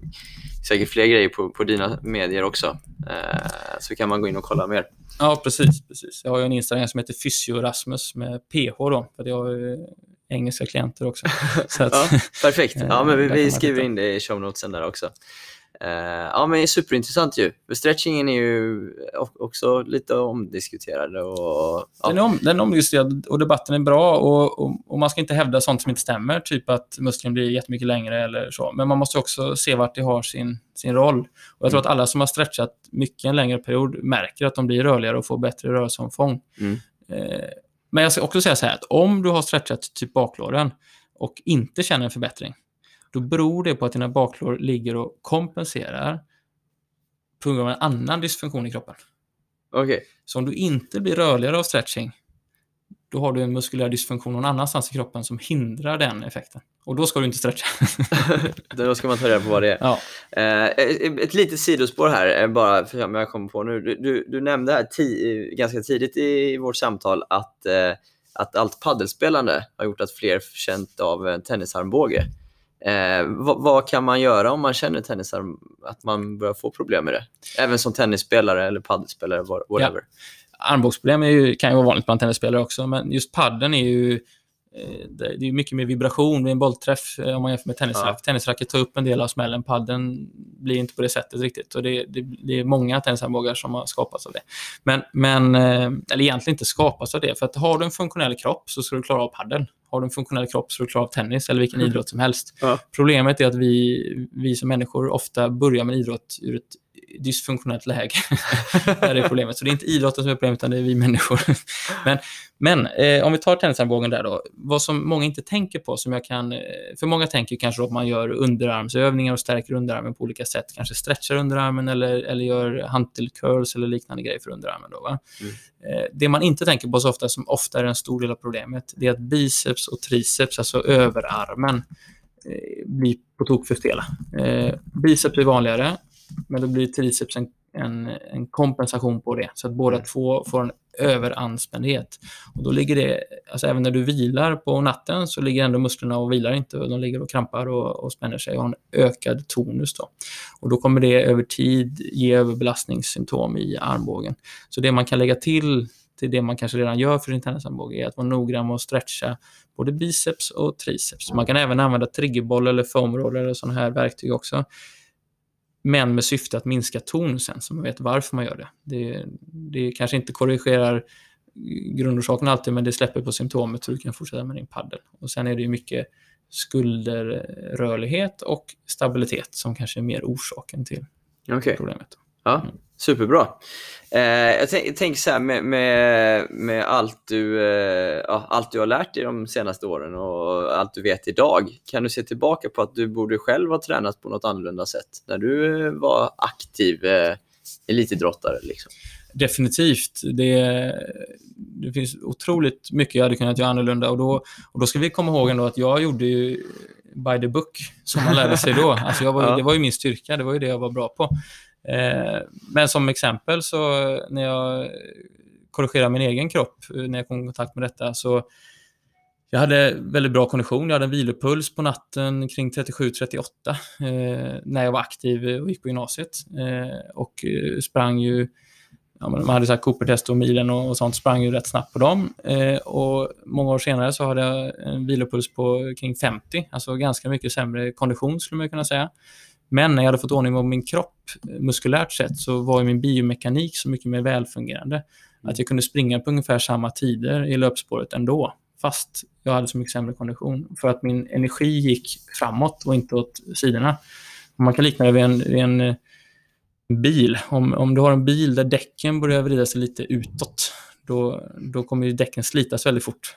säkert fler grejer på, på dina medier också. Eh, Så kan man gå in och kolla mer. Ja, precis, precis. Jag har ju en Instagram som heter Fysiorasmus med PH då, för jag har ju engelska klienter också. Så att, Ja, perfekt. Ja, men vi, vi skriver in det i show notesen där också. Eh, ja, men det är superintressant ju. För Stretchingen är ju också lite omdiskuterad och... Ja. Den är, om, den är omdiskuterad och debatten är bra och, och, och man ska inte hävda sånt som inte stämmer, typ att muskeln blir jättemycket längre eller så. Men man måste också se vart det har sin, sin roll. Och jag tror att alla som har stretchat mycket en längre period märker att de blir rörligare och får bättre rörelseomfång. Mm. Eh, men jag ska också säga så här att om du har stretchat typ baklåren och inte känner en förbättring, då beror det på att dina baklår ligger och kompenserar på grund av en annan dysfunktion i kroppen. Okej. Så om du inte blir rörligare av stretching, då har du en muskulär dysfunktion någon annanstans i kroppen som hindrar den effekten. Och då ska du inte stretcha. Då ska man ta reda på vad det är. ja. Eh, ett litet sidospår här, eh, bara för att jag kommer på nu. Du, du, du nämnde här ti- ganska tidigt i vårt samtal att, eh, att allt paddelspelande har gjort att fler känt av en tennisarmbåge. Eh, vad, vad kan man göra om man känner tennisarm, att man börjar få problem med det? Även som tennisspelare eller paddelspelare, wha- whatever. Armbågsproblem är ju, kan ju vara vanligt bland tennisspelare också, men just padden är ju det det är mycket mer vibration vid en bollträff eh, om man jämför med tennisracket. Ja. Tennisracket tar upp en del av smällen, padden blir inte på det sättet riktigt. Och det, det, det är många tennisarmbågar som har skapats av det. Men, men, eh, eller egentligen inte skapats av det, för att har du en funktionell kropp så ska du klara av padden. Har du en funktionell kropp så ska du klara av tennis eller vilken idrott som helst. Ja. Problemet är att vi, vi som människor ofta börjar med idrott ur ett dysfunktionellt läge. det är problemet. Så det är inte idrotten som är problemet, utan det är vi människor. men men eh, om vi tar tennisarmbågen där då. Vad som många inte tänker på, som jag kan... Eh, för många tänker kanske att man gör underarmsövningar och stärker underarmen på olika sätt. Kanske stretchar underarmen eller, eller gör hantelcurls eller liknande grejer för underarmen. Då, va? Mm. Eh, det man inte tänker på så ofta, som ofta är en stor del av problemet, det är att biceps och triceps, alltså överarmen, eh, blir på tok för stela. Eh, biceps är vanligare, men då blir triceps en, en, en kompensation på det. Så att båda Mm. två får en överanspänndhet. Och då ligger det, alltså även när du vilar på natten så ligger ändå musklerna och vilar inte. Och de ligger och krampar och, och spänner sig och har en ökad tonus. Då. Och då kommer det över tid ge överbelastningssymptom i armbågen. Så det man kan lägga till till det man kanske redan gör för sin tennisarmbåge är att vara noggrann med att stretcha både biceps och triceps. Man kan även använda triggerboll eller foamroll eller sådana här verktyg också. Men med syfte att minska tonusen, så man vet varför man gör det. Det, det kanske inte korrigerar grundorsaken alltid, men det släpper på symptomet så du kan fortsätta med din paddel. Och sen är det ju mycket skulderrörlighet och stabilitet som kanske är mer orsaken till Okej. problemet. Ja, Mm. Superbra. Eh, jag tänk- tänker så här med, med, med allt, du, eh, ja, allt du har lärt dig de senaste åren och allt du vet idag. Kan du se tillbaka på att du borde själv ha tränat på något annorlunda sätt när du var aktiv eh, elitidrottare? Liksom? Definitivt. Det, det finns otroligt mycket jag hade kunnat göra annorlunda. Och då, och då ska vi komma ihåg ändå att jag gjorde ju by the book, som man lärde sig då. Alltså var, Ja. Det var ju min styrka, det var ju det jag var bra på. Eh, men som exempel, så när jag korrigerade min egen kropp, eh, när jag kom i kontakt med detta, så jag hade väldigt bra kondition. Jag hade en vilopuls på natten kring 37-38 eh, när jag var aktiv och gick på gymnasiet. Eh, och eh, sprang ju ja, man hade så här Cooper-test och milen och, och sånt, sprang ju rätt snabbt på dem. Eh, och många år senare så hade jag en vilopuls på kring 50, alltså ganska mycket sämre kondition skulle man kunna säga. Men när jag hade fått ordning på min kropp eh, muskulärt sett så var ju min biomekanik så mycket mer välfungerande. Att jag kunde springa på ungefär samma tider i löpspåret ändå, fast jag hade så mycket sämre kondition. För att min energi gick framåt och inte åt sidorna. Man kan likna det vid en, vid en eh, bil. Om, om du har en bil där däcken börjar vrida sig lite utåt, då, då kommer ju däcken slitas väldigt fort.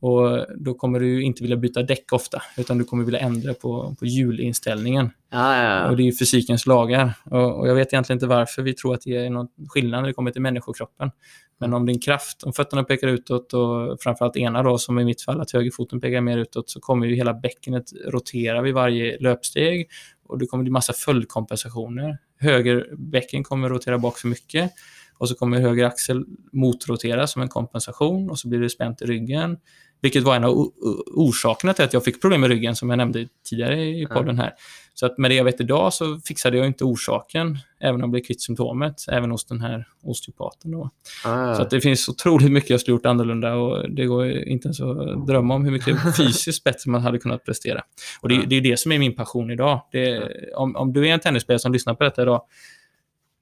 Och då kommer du inte vilja byta däck ofta, utan du kommer vilja ändra på, på hjulinställningen. Ja, ja, Och ja. det är fysikens lagar. Och, och jag vet egentligen inte varför vi tror att det är någon skillnad när det kommer till människokroppen. Men om din kraft, om fötterna pekar utåt och framförallt ena då, som i mitt fall, att högerfoten pekar mer utåt, så kommer ju hela bäckenet rotera vid varje löpsteg och det kommer bli massa följdkompensationer. Höger bäcken kommer rotera bak för mycket och så kommer höger axel motrotera som en kompensation och så blir det spänt i ryggen. Vilket var en av orsakerna till att jag fick problem med ryggen som jag nämnde tidigare i podden här. Så att med det jag vet idag så fixade jag inte orsaken, även om jag blev kvitt symptomet, även hos den här osteopaten. Då. Ah, Så att det finns otroligt mycket jag skulle gjort annorlunda och det går inte ens att drömma om hur mycket fysiskt bättre man hade kunnat prestera. Och det, det är det som är min passion idag. Det, om, om du är en tennisspelare som lyssnar på detta idag,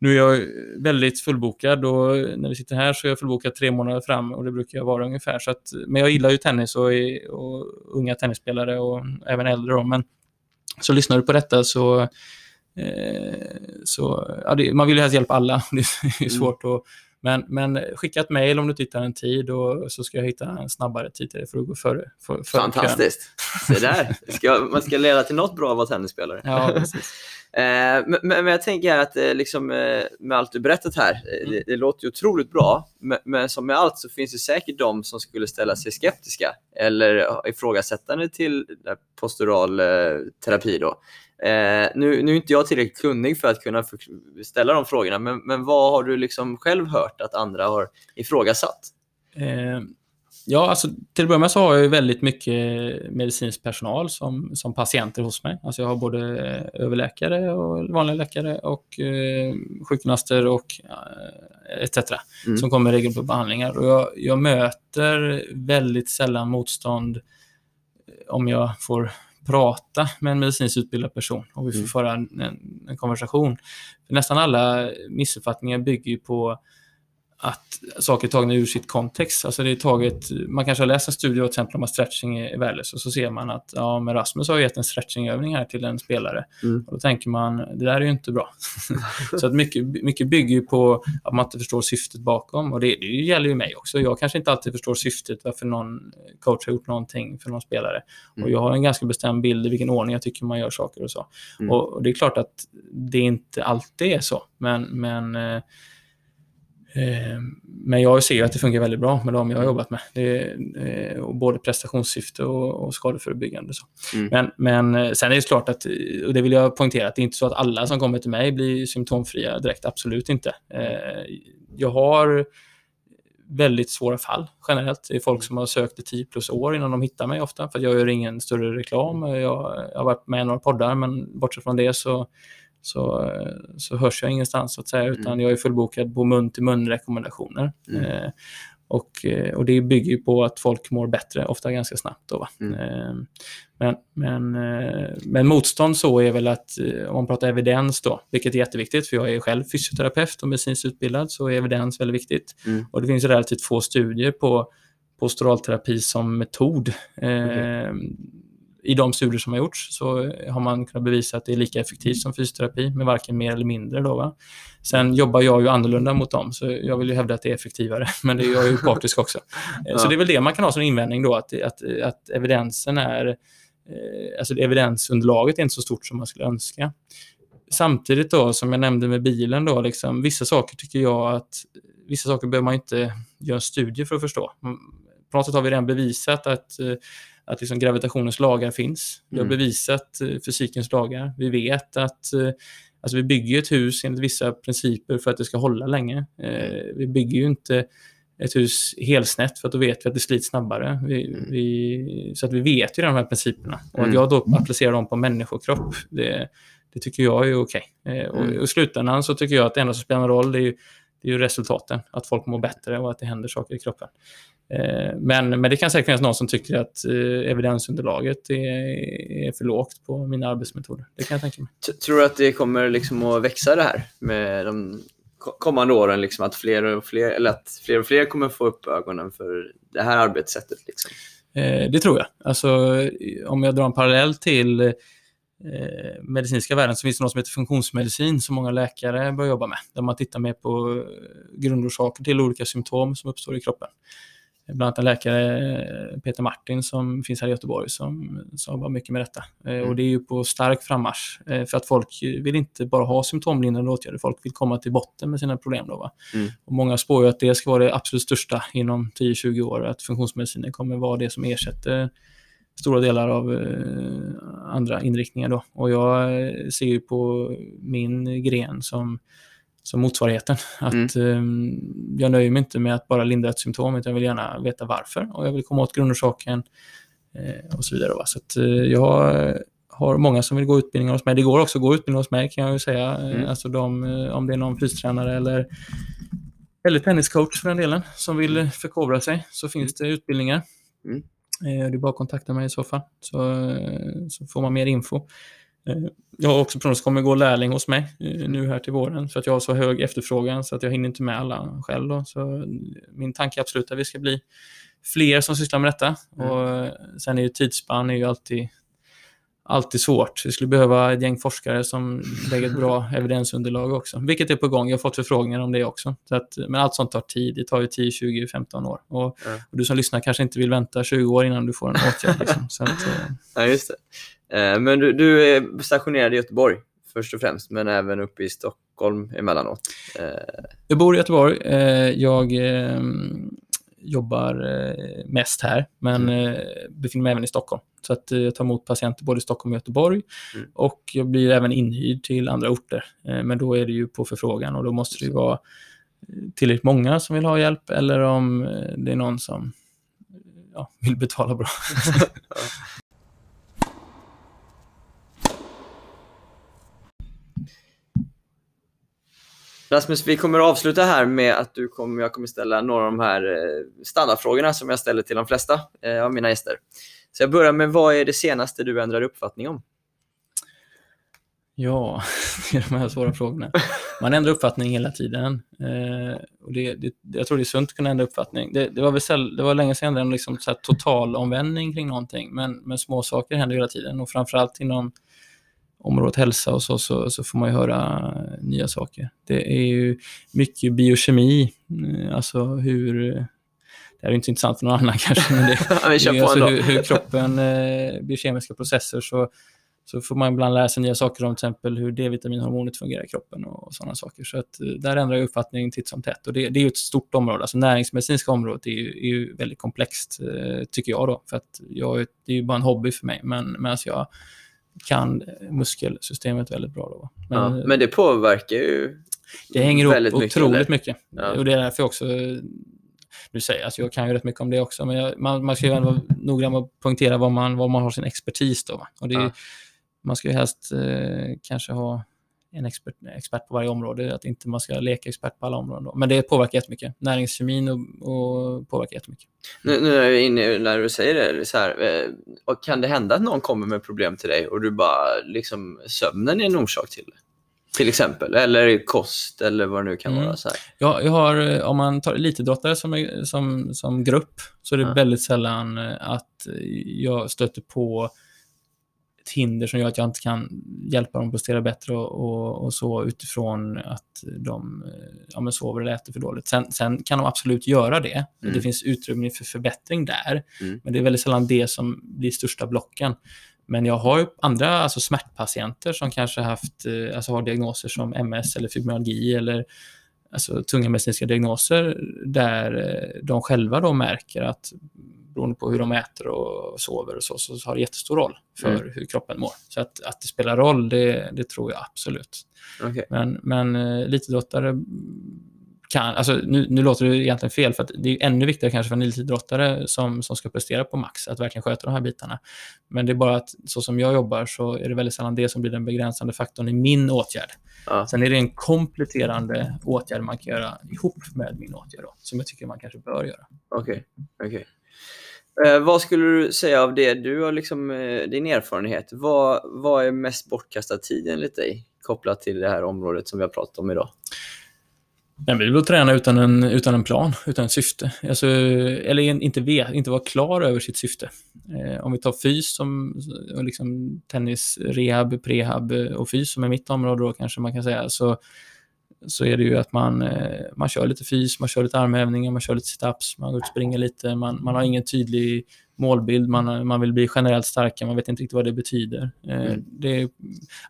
nu är jag väldigt fullbokad och när vi sitter här så är jag fullbokad tre månader fram och det brukar jag vara ungefär. Så att, men jag gillar ju tennis och, och unga tennisspelare och även äldre. Då, men så lyssnar du på detta så, eh, så ja, det, man vill ju helst hjälpa alla. Det är ju svårt att men, men skicka ett mejl om du tittar en tid och så ska jag hitta en snabbare tid till dig för att gå före. För, för Fantastiskt. Se där. Det Ska, man ska leda till något bra av att vara tennisspelare. Ja, precis. Eh, men, men jag tänker att eh, liksom, eh, med allt du berättat här, eh, Mm. det, det låter ju otroligt bra, men, men som med allt så finns det säkert de som skulle ställa sig skeptiska eller ifrågasättande till postural terapi. Då. Eh, nu, nu är inte jag tillräckligt kunnig för att kunna ställa de frågorna, men, men vad har du liksom själv hört att andra har ifrågasatt? Eh, ja, alltså till att börja med så har jag ju väldigt mycket medicinsk personal som, som patienter hos mig. Alltså jag har både överläkare och vanliga läkare och eh, sjukgymnaster och eh, etc. Mm. som kommer regelbundet på behandlingar. Och jag, jag möter väldigt sällan motstånd eh, om jag får prata med en medicinskt utbildad person och vi får Mm. föra en, en, en konversation. För nästan alla missuppfattningar bygger ju på att saker är tagna ur sitt kontext. Alltså det är taget, man kanske har läst en studie till exempel om att stretching är värdelöst och så ser man att ja, men Rasmus har gett en stretchingövning här till en spelare. Mm. Och då tänker man, det där är ju inte bra. så att mycket, mycket bygger på att man inte förstår syftet bakom och det, det gäller ju mig också. Jag kanske inte alltid förstår syftet varför någon coach har gjort någonting för någon spelare. Mm. Och jag har en ganska bestämd bild i vilken ordning jag tycker man gör saker och så. Mm. Och, och det är klart att det inte alltid är så, men, men Eh, Men jag ser att det funkar väldigt bra med de jag har jobbat med. Är, eh, och både prestationssyfte och, och skadeförebyggande. Så. Mm. Men, men eh, sen är det klart att, och det vill jag poängtera, att det är inte så att alla som kommer till mig blir symptomfria direkt. Absolut inte. Eh, Jag har väldigt svåra fall generellt. Det är folk som har sökt i 10 plus år innan de hittar mig ofta, för jag gör ingen större reklam. Jag, jag har varit med i några poddar, men bortsett från det så, så, så hörs jag ingenstans så att säga, utan jag är fullbokad på mun-till-mun-rekommendationer. Mm. Eh, Och, eh, och det bygger ju på att folk mår bättre, ofta ganska snabbt. Då? Mm. Eh, Men, men, eh, men motstånd så är väl att, eh, om man pratar evidens då, vilket är jätteviktigt, för jag är själv fysioterapeut och medicinskt utbildad, så är evidens väldigt viktigt. Mm. Och det finns relativt få studier på posturalterapi som metod. Eh, I de studier som har gjorts så har man kunnat bevisa att det är lika effektivt som fysioterapi, med varken mer eller mindre. Då, va? Sen jobbar jag ju annorlunda mot dem, så jag vill ju hävda att det är effektivare, men det är jag ju partisk också. Eh, Så Ja. det är väl det man kan ha som invändning då, att, att, att evidensen är, eh, alltså evidensunderlaget är inte så stort som man skulle önska. Samtidigt då, som jag nämnde med bilen då, liksom, vissa saker tycker jag att vissa saker behöver man inte göra en studie för att förstå. Mm, På något sätt har vi redan bevisat att, eh, att liksom gravitationens lagar finns. Vi har Mm. bevisat eh, fysikens lagar. Vi vet att eh, alltså vi bygger ett hus enligt vissa principer för att det ska hålla länge. Eh, Vi bygger ju inte ett hus helsnett för att då vet vi att det slits snabbare. Vi, vi, så att vi vet ju de här principerna. Och att Mm. jag då applicerar dem på människokropp, det, det tycker jag är okej. Eh, och, Mm. och I slutändan så tycker jag att det enda som spelar någon roll det är ju, det är resultaten. Att folk mår bättre och att det händer saker i kroppen. Eh, Men, men det kan säkert finnas någon som tycker att eh, evidensunderlaget är, är för lågt på mina arbetsmetoder. Det kan jag tänka mig. T- Tror du att det kommer liksom att växa det här med de ko- kommande åren? Liksom att, fler och fler, eller att fler och fler kommer få upp ögonen för det här arbetssättet? Liksom. Eh, det tror jag. Alltså, om jag drar en parallell till eh, medicinska världen så finns det något som heter funktionsmedicin som många läkare börjar jobba med. Där man tittar mer på grundorsaker till olika symptom som uppstår i kroppen. Bland annat en läkare, Peter Martin, som finns här i Göteborg, som, som jobbar mycket med detta. Eh, Och det är ju på stark frammarsch. eh, För att folk vill inte bara ha symptomlindrande åtgärder, folk vill komma till botten med sina problem. Då? Mm. Och många spår ju att det ska vara det absolut största inom 10-20 år, att funktionsmedicinen kommer vara det som ersätter stora delar av eh, andra inriktningar. Då. Och jag ser ju på min gren som, som motsvarigheten. Att eh, jag nöjer mig inte med att bara lindra ett symptom, utan jag vill gärna veta varför och jag vill komma åt grundorsaken eh, och så vidare. Va? Så att, eh, jag har många som vill gå utbildningar hos mig. Det går också att gå utbildningar hos mig kan jag ju säga. Eh, Mm. Alltså de, eh, om det är någon fystränare eller, eller tenniscoach för den delen som vill förkovra sig så finns det utbildningar. Mm. Eh, Det är bara att kontakta mig i så fall, så, så får man mer info. Eh, Jag har också som kommer gå lärling hos mig eh, nu här till våren för att jag har så hög efterfrågan så att jag hinner inte med alla själv. Då. Så eh, min tanke är absolut att vi ska bli fler som sysslar med detta. Mm. Och sen är ju tidsspann är ju alltid, alltid svårt. Vi skulle behöva ett gäng forskare som lägger ett bra evidensunderlag också, vilket är på gång. Jag har fått förfrågningar om det också. Så att, men allt sånt tar tid. Det tar ju 10, 20, 15 år. Och, Ja. och du som lyssnar kanske inte vill vänta 20 år innan du får en åtgärd. Liksom. Så att, Ja, just det. Eh, Men du, du är stationerad i Göteborg först och främst, men även uppe i Stockholm emellanåt. Eh, Jag bor i Göteborg. Eh, Jag eh, jobbar mest här, men eh, befinner mig även i Stockholm. Så att jag tar emot patienter både i Stockholm och Göteborg. Mm. Och jag blir även inhyrd till andra orter. Men då är det ju på förfrågan och då måste det vara tillräckligt många som vill ha hjälp eller om det är någon som ja, vill betala bra. Rasmus, vi kommer att avsluta här med att du kommer, jag kommer ställa några av de här eh, standardfrågorna som jag ställer till de flesta eh, av mina gäster. Så jag börjar med, vad är det senaste du ändrade uppfattning om? Ja, det är de här svåra frågorna. Man ändrar uppfattning hela tiden. Eh, och det, det, jag tror det är sunt att kunna ändra uppfattning. Det, det, var, väl säll, det var länge sedan en liksom så här total omvändning kring någonting, men, men små saker händer hela tiden. Och framförallt inom området hälsa och så, så, så får man ju höra nya saker. Det är ju mycket biokemi, eh, alltså hur... Det här är inte intressant för någon annan kanske, men det, vi kör det är alltså hur, hur kroppen, eh, biokemiska processer, så, så får man ibland lära sig nya saker om till exempel hur D-vitaminhormonet fungerar i kroppen och, och sådana saker. Så att, eh, där ändrar jag uppfattning titt som tätt. Och det, det är ju ett stort område. Alltså näringsmedicinska området är ju, är ju väldigt komplext, eh, tycker jag. då. För att jag, det är ju bara en hobby för mig, men medan jag kan muskelsystemet väldigt bra. Då. Men, ja, men det påverkar ju det hänger ihop mycket, otroligt eller? mycket. Ja. Och det är därför också, nu säger jag, alltså jag kan ju rätt mycket om det också, men jag, man, man ska ju vara noggrann med att poängtera vad man, vad man har sin expertis då. Va? Och det, är- Ja. Man ska ju helst eh, kanske ha en expert, expert på varje område, att inte man ska leka expert på alla områden. Då. Men det påverkar jättemycket. Näringskemin och, och påverkar jättemycket. Nu, nu är vi inne när du säger det, så här, eh, kan det hända att någon kommer med problem till dig och du bara, liksom, sömnen är en orsak till det? Till exempel, eller kost eller vad det nu kan Mm. vara. Så här. Jag, jag har, eh, om man tar elitidrottare som, som, som grupp, så är det Ja. väldigt sällan eh, att jag stöter på ett hinder som gör att jag inte kan hjälpa dem att prestera bättre och, och, och så utifrån att de eh, ja, men sover eller äter för dåligt. Sen, sen kan de absolut göra det. Mm. Det finns utrymme för förbättring där. Mm. Men det är väldigt sällan det som blir största blocken. Men jag har ju andra alltså smärtpatienter som kanske haft, eh, alltså har diagnoser som MS eller fibromyalgi eller alltså tunga medicinska diagnoser där eh, de själva då märker att beroende på hur de äter och sover och så, så har det jättestor roll för Mm. hur kroppen mår. Så att, att det spelar roll, det, det tror jag absolut. Okej. Men, men eh, elitidrottare kan, alltså nu, nu låter det egentligen fel, för att det är ännu viktigare kanske för en elitidrottare som, som ska prestera på max, att verkligen sköta de här bitarna. Men det är bara att så som jag jobbar så är det väldigt sällan det som blir den begränsande faktorn i min åtgärd. Ja. Sen är det en kompletterande åtgärd man kan göra ihop med min åtgärd, då, som jag tycker man kanske bör göra. Okej. okej. Eh, vad skulle du säga av det? Du har liksom eh, din erfarenhet. Vad, vad är mest bortkastad tid enligt dig kopplat till det här området som vi har pratat om idag? Nej, men det är väl att träna utan en, utan en plan, utan ett syfte. Alltså, eller inte, vet, inte vara klar över sitt syfte. Eh, om vi tar fys som liksom tennis, rehab, prehab eh, och fys som är mitt område då kanske man kan säga, så, så är det ju att man, eh, man kör lite fys, man kör lite armhävningar, man kör lite situps, man går ut och springer lite, man, man har ingen tydlig målbild, man, man vill bli generellt starkare, man vet inte riktigt vad det betyder. Eh, Mm. det är,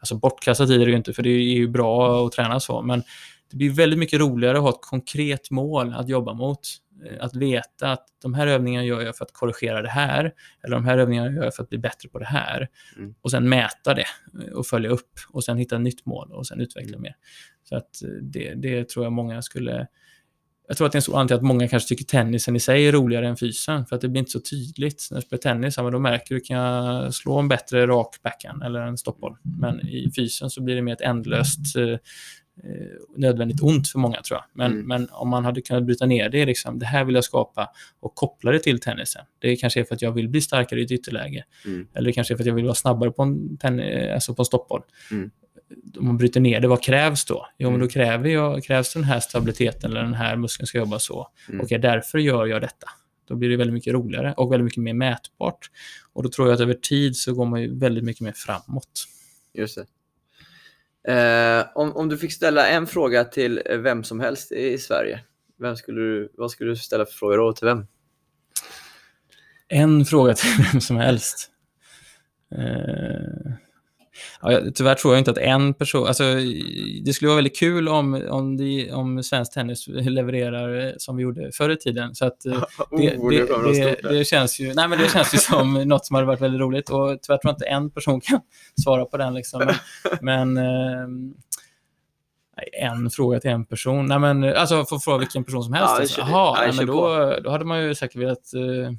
alltså bortkastad tid är det ju inte, för det är ju bra att träna så, men det blir väldigt mycket roligare att ha ett konkret mål att jobba mot. Eh, Att veta att de här övningarna gör jag för att korrigera det här, eller de här övningarna gör jag för att bli bättre på det här. Mm. Och sen mäta det och följa upp och sen hitta ett nytt mål och sen utveckla mer. Så att eh, det, det tror jag många skulle... Jag tror att det är en stor anledning till att många kanske tycker tennisen i sig är roligare än fysen, för att det blir inte så tydligt. När jag spelar tennis, ja, men då märker du, kan jag slå en bättre rak backhand eller en stoppboll? Men i fysen så blir det mer ett ändlöst eh, eh, nödvändigt ont för många tror jag. Men, Mm. men om man hade kunnat bryta ner det, liksom, det här vill jag skapa och koppla det till tennisen. Det kanske är för att jag vill bli starkare i ett ytterläge. Mm. Eller det kanske är för att jag vill vara snabbare på en, tenni- alltså på en stoppboll. Mm. Om man bryter ner det, vad krävs då? Jo, men Mm. då kräver jag, krävs den här stabiliteten eller den här muskeln ska jobba så. Mm. Okej, därför gör jag detta. Då blir det väldigt mycket roligare och väldigt mycket mer mätbart. Och då tror jag att över tid så går man ju väldigt mycket mer framåt. Just det. Eh, om, om du fick ställa en fråga till vem som helst i Sverige, vem skulle du, vad skulle du ställa för fråga då och till vem? En fråga till vem som helst. Eh, ja, tyvärr tror jag inte att en person... Alltså, det skulle vara väldigt kul om, om, de, om svensk tennis levererar eh, som vi gjorde förr i tiden. Så att, eh, det, Oh, det, det, där. det, känns ju, nej, men det känns ju som något som hade varit väldigt roligt. Och tyvärr tror jag inte en person kan svara på den. Liksom. Men, men ehm, en fråga till en person. Nej, men, alltså, få fråga vilken person som helst. Ja, alltså. Jaha, ja, nej, men då, då hade man ju säkert velat... eh,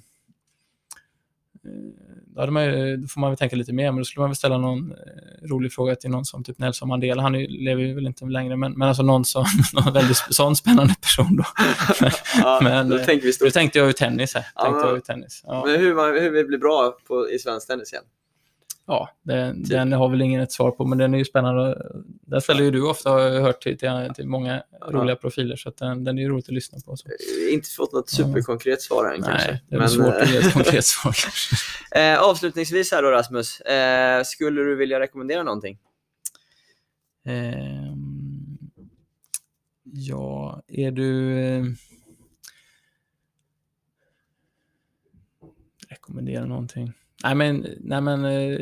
Då, hade man ju, då får man väl tänka lite mer, men då skulle man väl ställa någon eh, rolig fråga till någon som typ Nelson Mandela. Han lever ju väl inte längre, men, men alltså någon, som, någon väldigt sån spännande person då. Ja, men, då eh, tänker vi Då tänkte jag ju tennis här. Ja, Tänkte men- jag ju tennis. Ja, Men hur, man, hur vi blir bra på, i svensk tennis igen? Ja den, den har väl ingen ett svar på, men den är ju spännande. Den ställer ju du ofta, har jag hört till, till, till många roliga profiler, så den, den är ju roligt att lyssna på. Så. Eh, Inte fått något superkonkret svar än kanske. Nej, det är väl svårt eh, att ge ett konkret svar eh, avslutningsvis här då Rasmus, eh, skulle du vilja rekommendera någonting? Ehm, ja, är du... Eh, rekommendera någonting. Nej men, nej, men eh,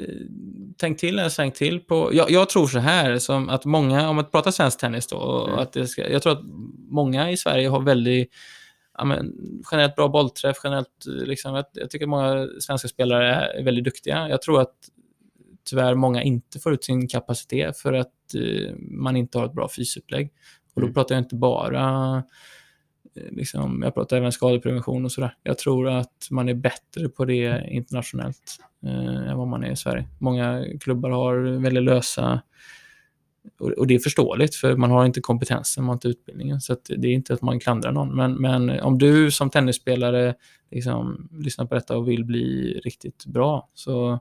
tänk till en sväng till på... Jag, jag tror så här, som att många, om man pratar svensk tennis då, och Mm. att det ska, jag tror att många i Sverige har väldigt ja, men, generellt bra bollträff, generellt eh, liksom, jag, jag tycker många svenska spelare är väldigt duktiga. Jag tror att tyvärr många inte får ut sin kapacitet för att eh, man inte har ett bra fysupplägg. Och då Mm. pratar jag inte bara Eh, liksom, jag pratar även skadeprevention och sådär. Jag tror att man är bättre på det internationellt eh, än vad man är i Sverige. Många klubbar har väldigt lösa och, och det är förståeligt, för man har inte kompetensen, man har inte utbildningen. Så att det är inte att man klandrar någon. Men, men om du som tennisspelare liksom, lyssnar på detta och vill bli riktigt bra, så,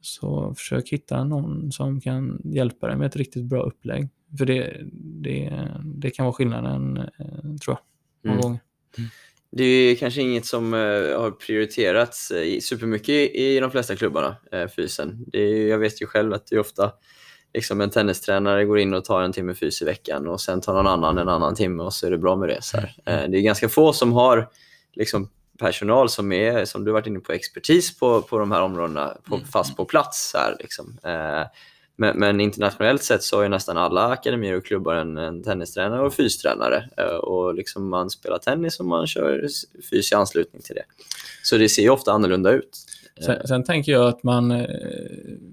så försök hitta någon som kan hjälpa dig med ett riktigt bra upplägg. För det, det, det kan vara skillnaden, eh, tror jag, många Mm. gånger. Det är ju kanske inget som eh, har prioriterats uh, supermycket i, de flesta klubbarna, uh, fysen. Det är, ju- jag vet ju själv att det är ofta liksom en tennistränare går in och tar en timme fys i veckan och sen tar någon annan en annan timme och så är det bra med det. Så här. Eh, det är ganska få som har liksom, personal som är, som du varit inne på, expertis på, på de här områdena, på, fast på plats. Så här, liksom. Eh, men, men internationellt sett så har ju nästan alla akademier och klubbar en, en tennistränare och fystränare. Eh, och liksom man spelar tennis och man kör fys i anslutning till det. Så det ser ju ofta annorlunda ut. Sen, sen tänker jag att man, eh,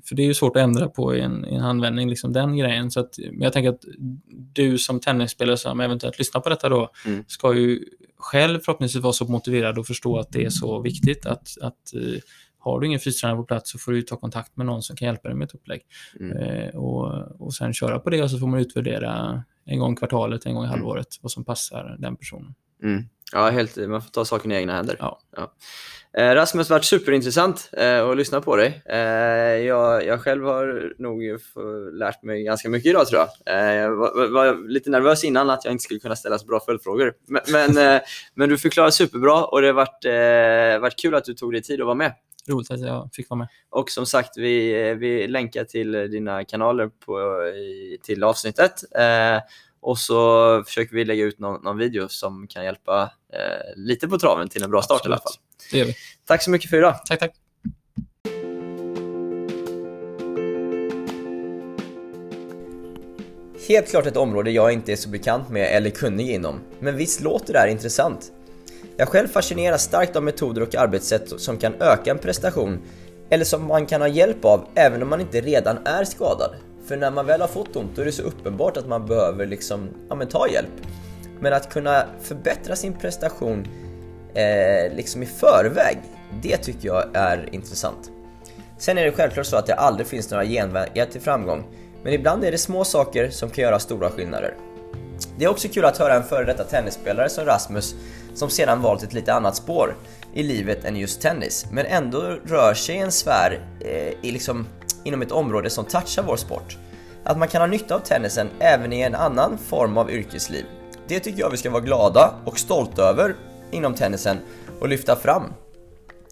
för det är ju svårt att ändra på i en, i en handvändning, liksom den grejen. Så att, men jag tänker att du som tennisspelare som eventuellt lyssnar på detta då, Mm. ska ju själv förhoppningsvis vara så motiverad och förstå att det är så viktigt att, att eh, har du ingen fystränare på plats så får du ta kontakt med någon som kan hjälpa dig med ett upplägg. Mm. Eh, och, och sen köra på det och så får man utvärdera en gång kvartalet, en gång i halvåret vad som passar den personen. Mm. Ja, helt, man får ta saken i egna händer. Ja. Eh, Rasmus, det har varit superintressant eh, att lyssna på dig. Eh, jag, jag själv har nog lärt mig ganska mycket idag tror jag. Eh, jag var, var- lite nervös innan att jag inte skulle kunna ställa så bra följdfrågor. Men, men, eh, men du förklarar superbra och det har varit, eh, varit kul att du tog dig tid att vara med. Roligt att jag fick vara med. Och som sagt, vi, vi länkar till dina kanaler på, i, till avsnittet. Eh, och så försöker vi lägga ut någon, någon video som kan hjälpa eh, lite på traven till en bra start i alla fall. Det gör vi. Tack så mycket för idag. Tack, tack. Helt klart ett område jag inte är så bekant med eller kunnig inom, men visst låter det här intressant? Jag själv fascineras starkt av metoder och arbetssätt som kan öka en prestation, eller som man kan ha hjälp av även om man inte redan är skadad. För när man väl har fått ont då är det så uppenbart att man behöver liksom, ja men ta hjälp. Men att kunna förbättra sin prestation eh, liksom i förväg, det tycker jag är intressant. Sen är det självklart så att det aldrig finns några genvägar till framgång, men ibland är det små saker som kan göra stora skillnader. Det är också kul att höra en före detta tennisspelare som Rasmus som sedan valt ett lite annat spår i livet än just tennis, men ändå rör sig i en sfär eh, i liksom, inom ett område som touchar vår sport. Att man kan ha nytta av tennisen även i en annan form av yrkesliv. Det tycker jag vi ska vara glada och stolta över inom tennisen och lyfta fram.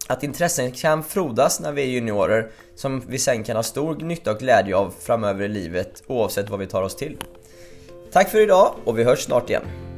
Att intressen kan frodas när vi är juniorer som vi sen kan ha stor nytta och glädje av framöver i livet oavsett vad vi tar oss till. Tack för idag och vi hörs snart igen.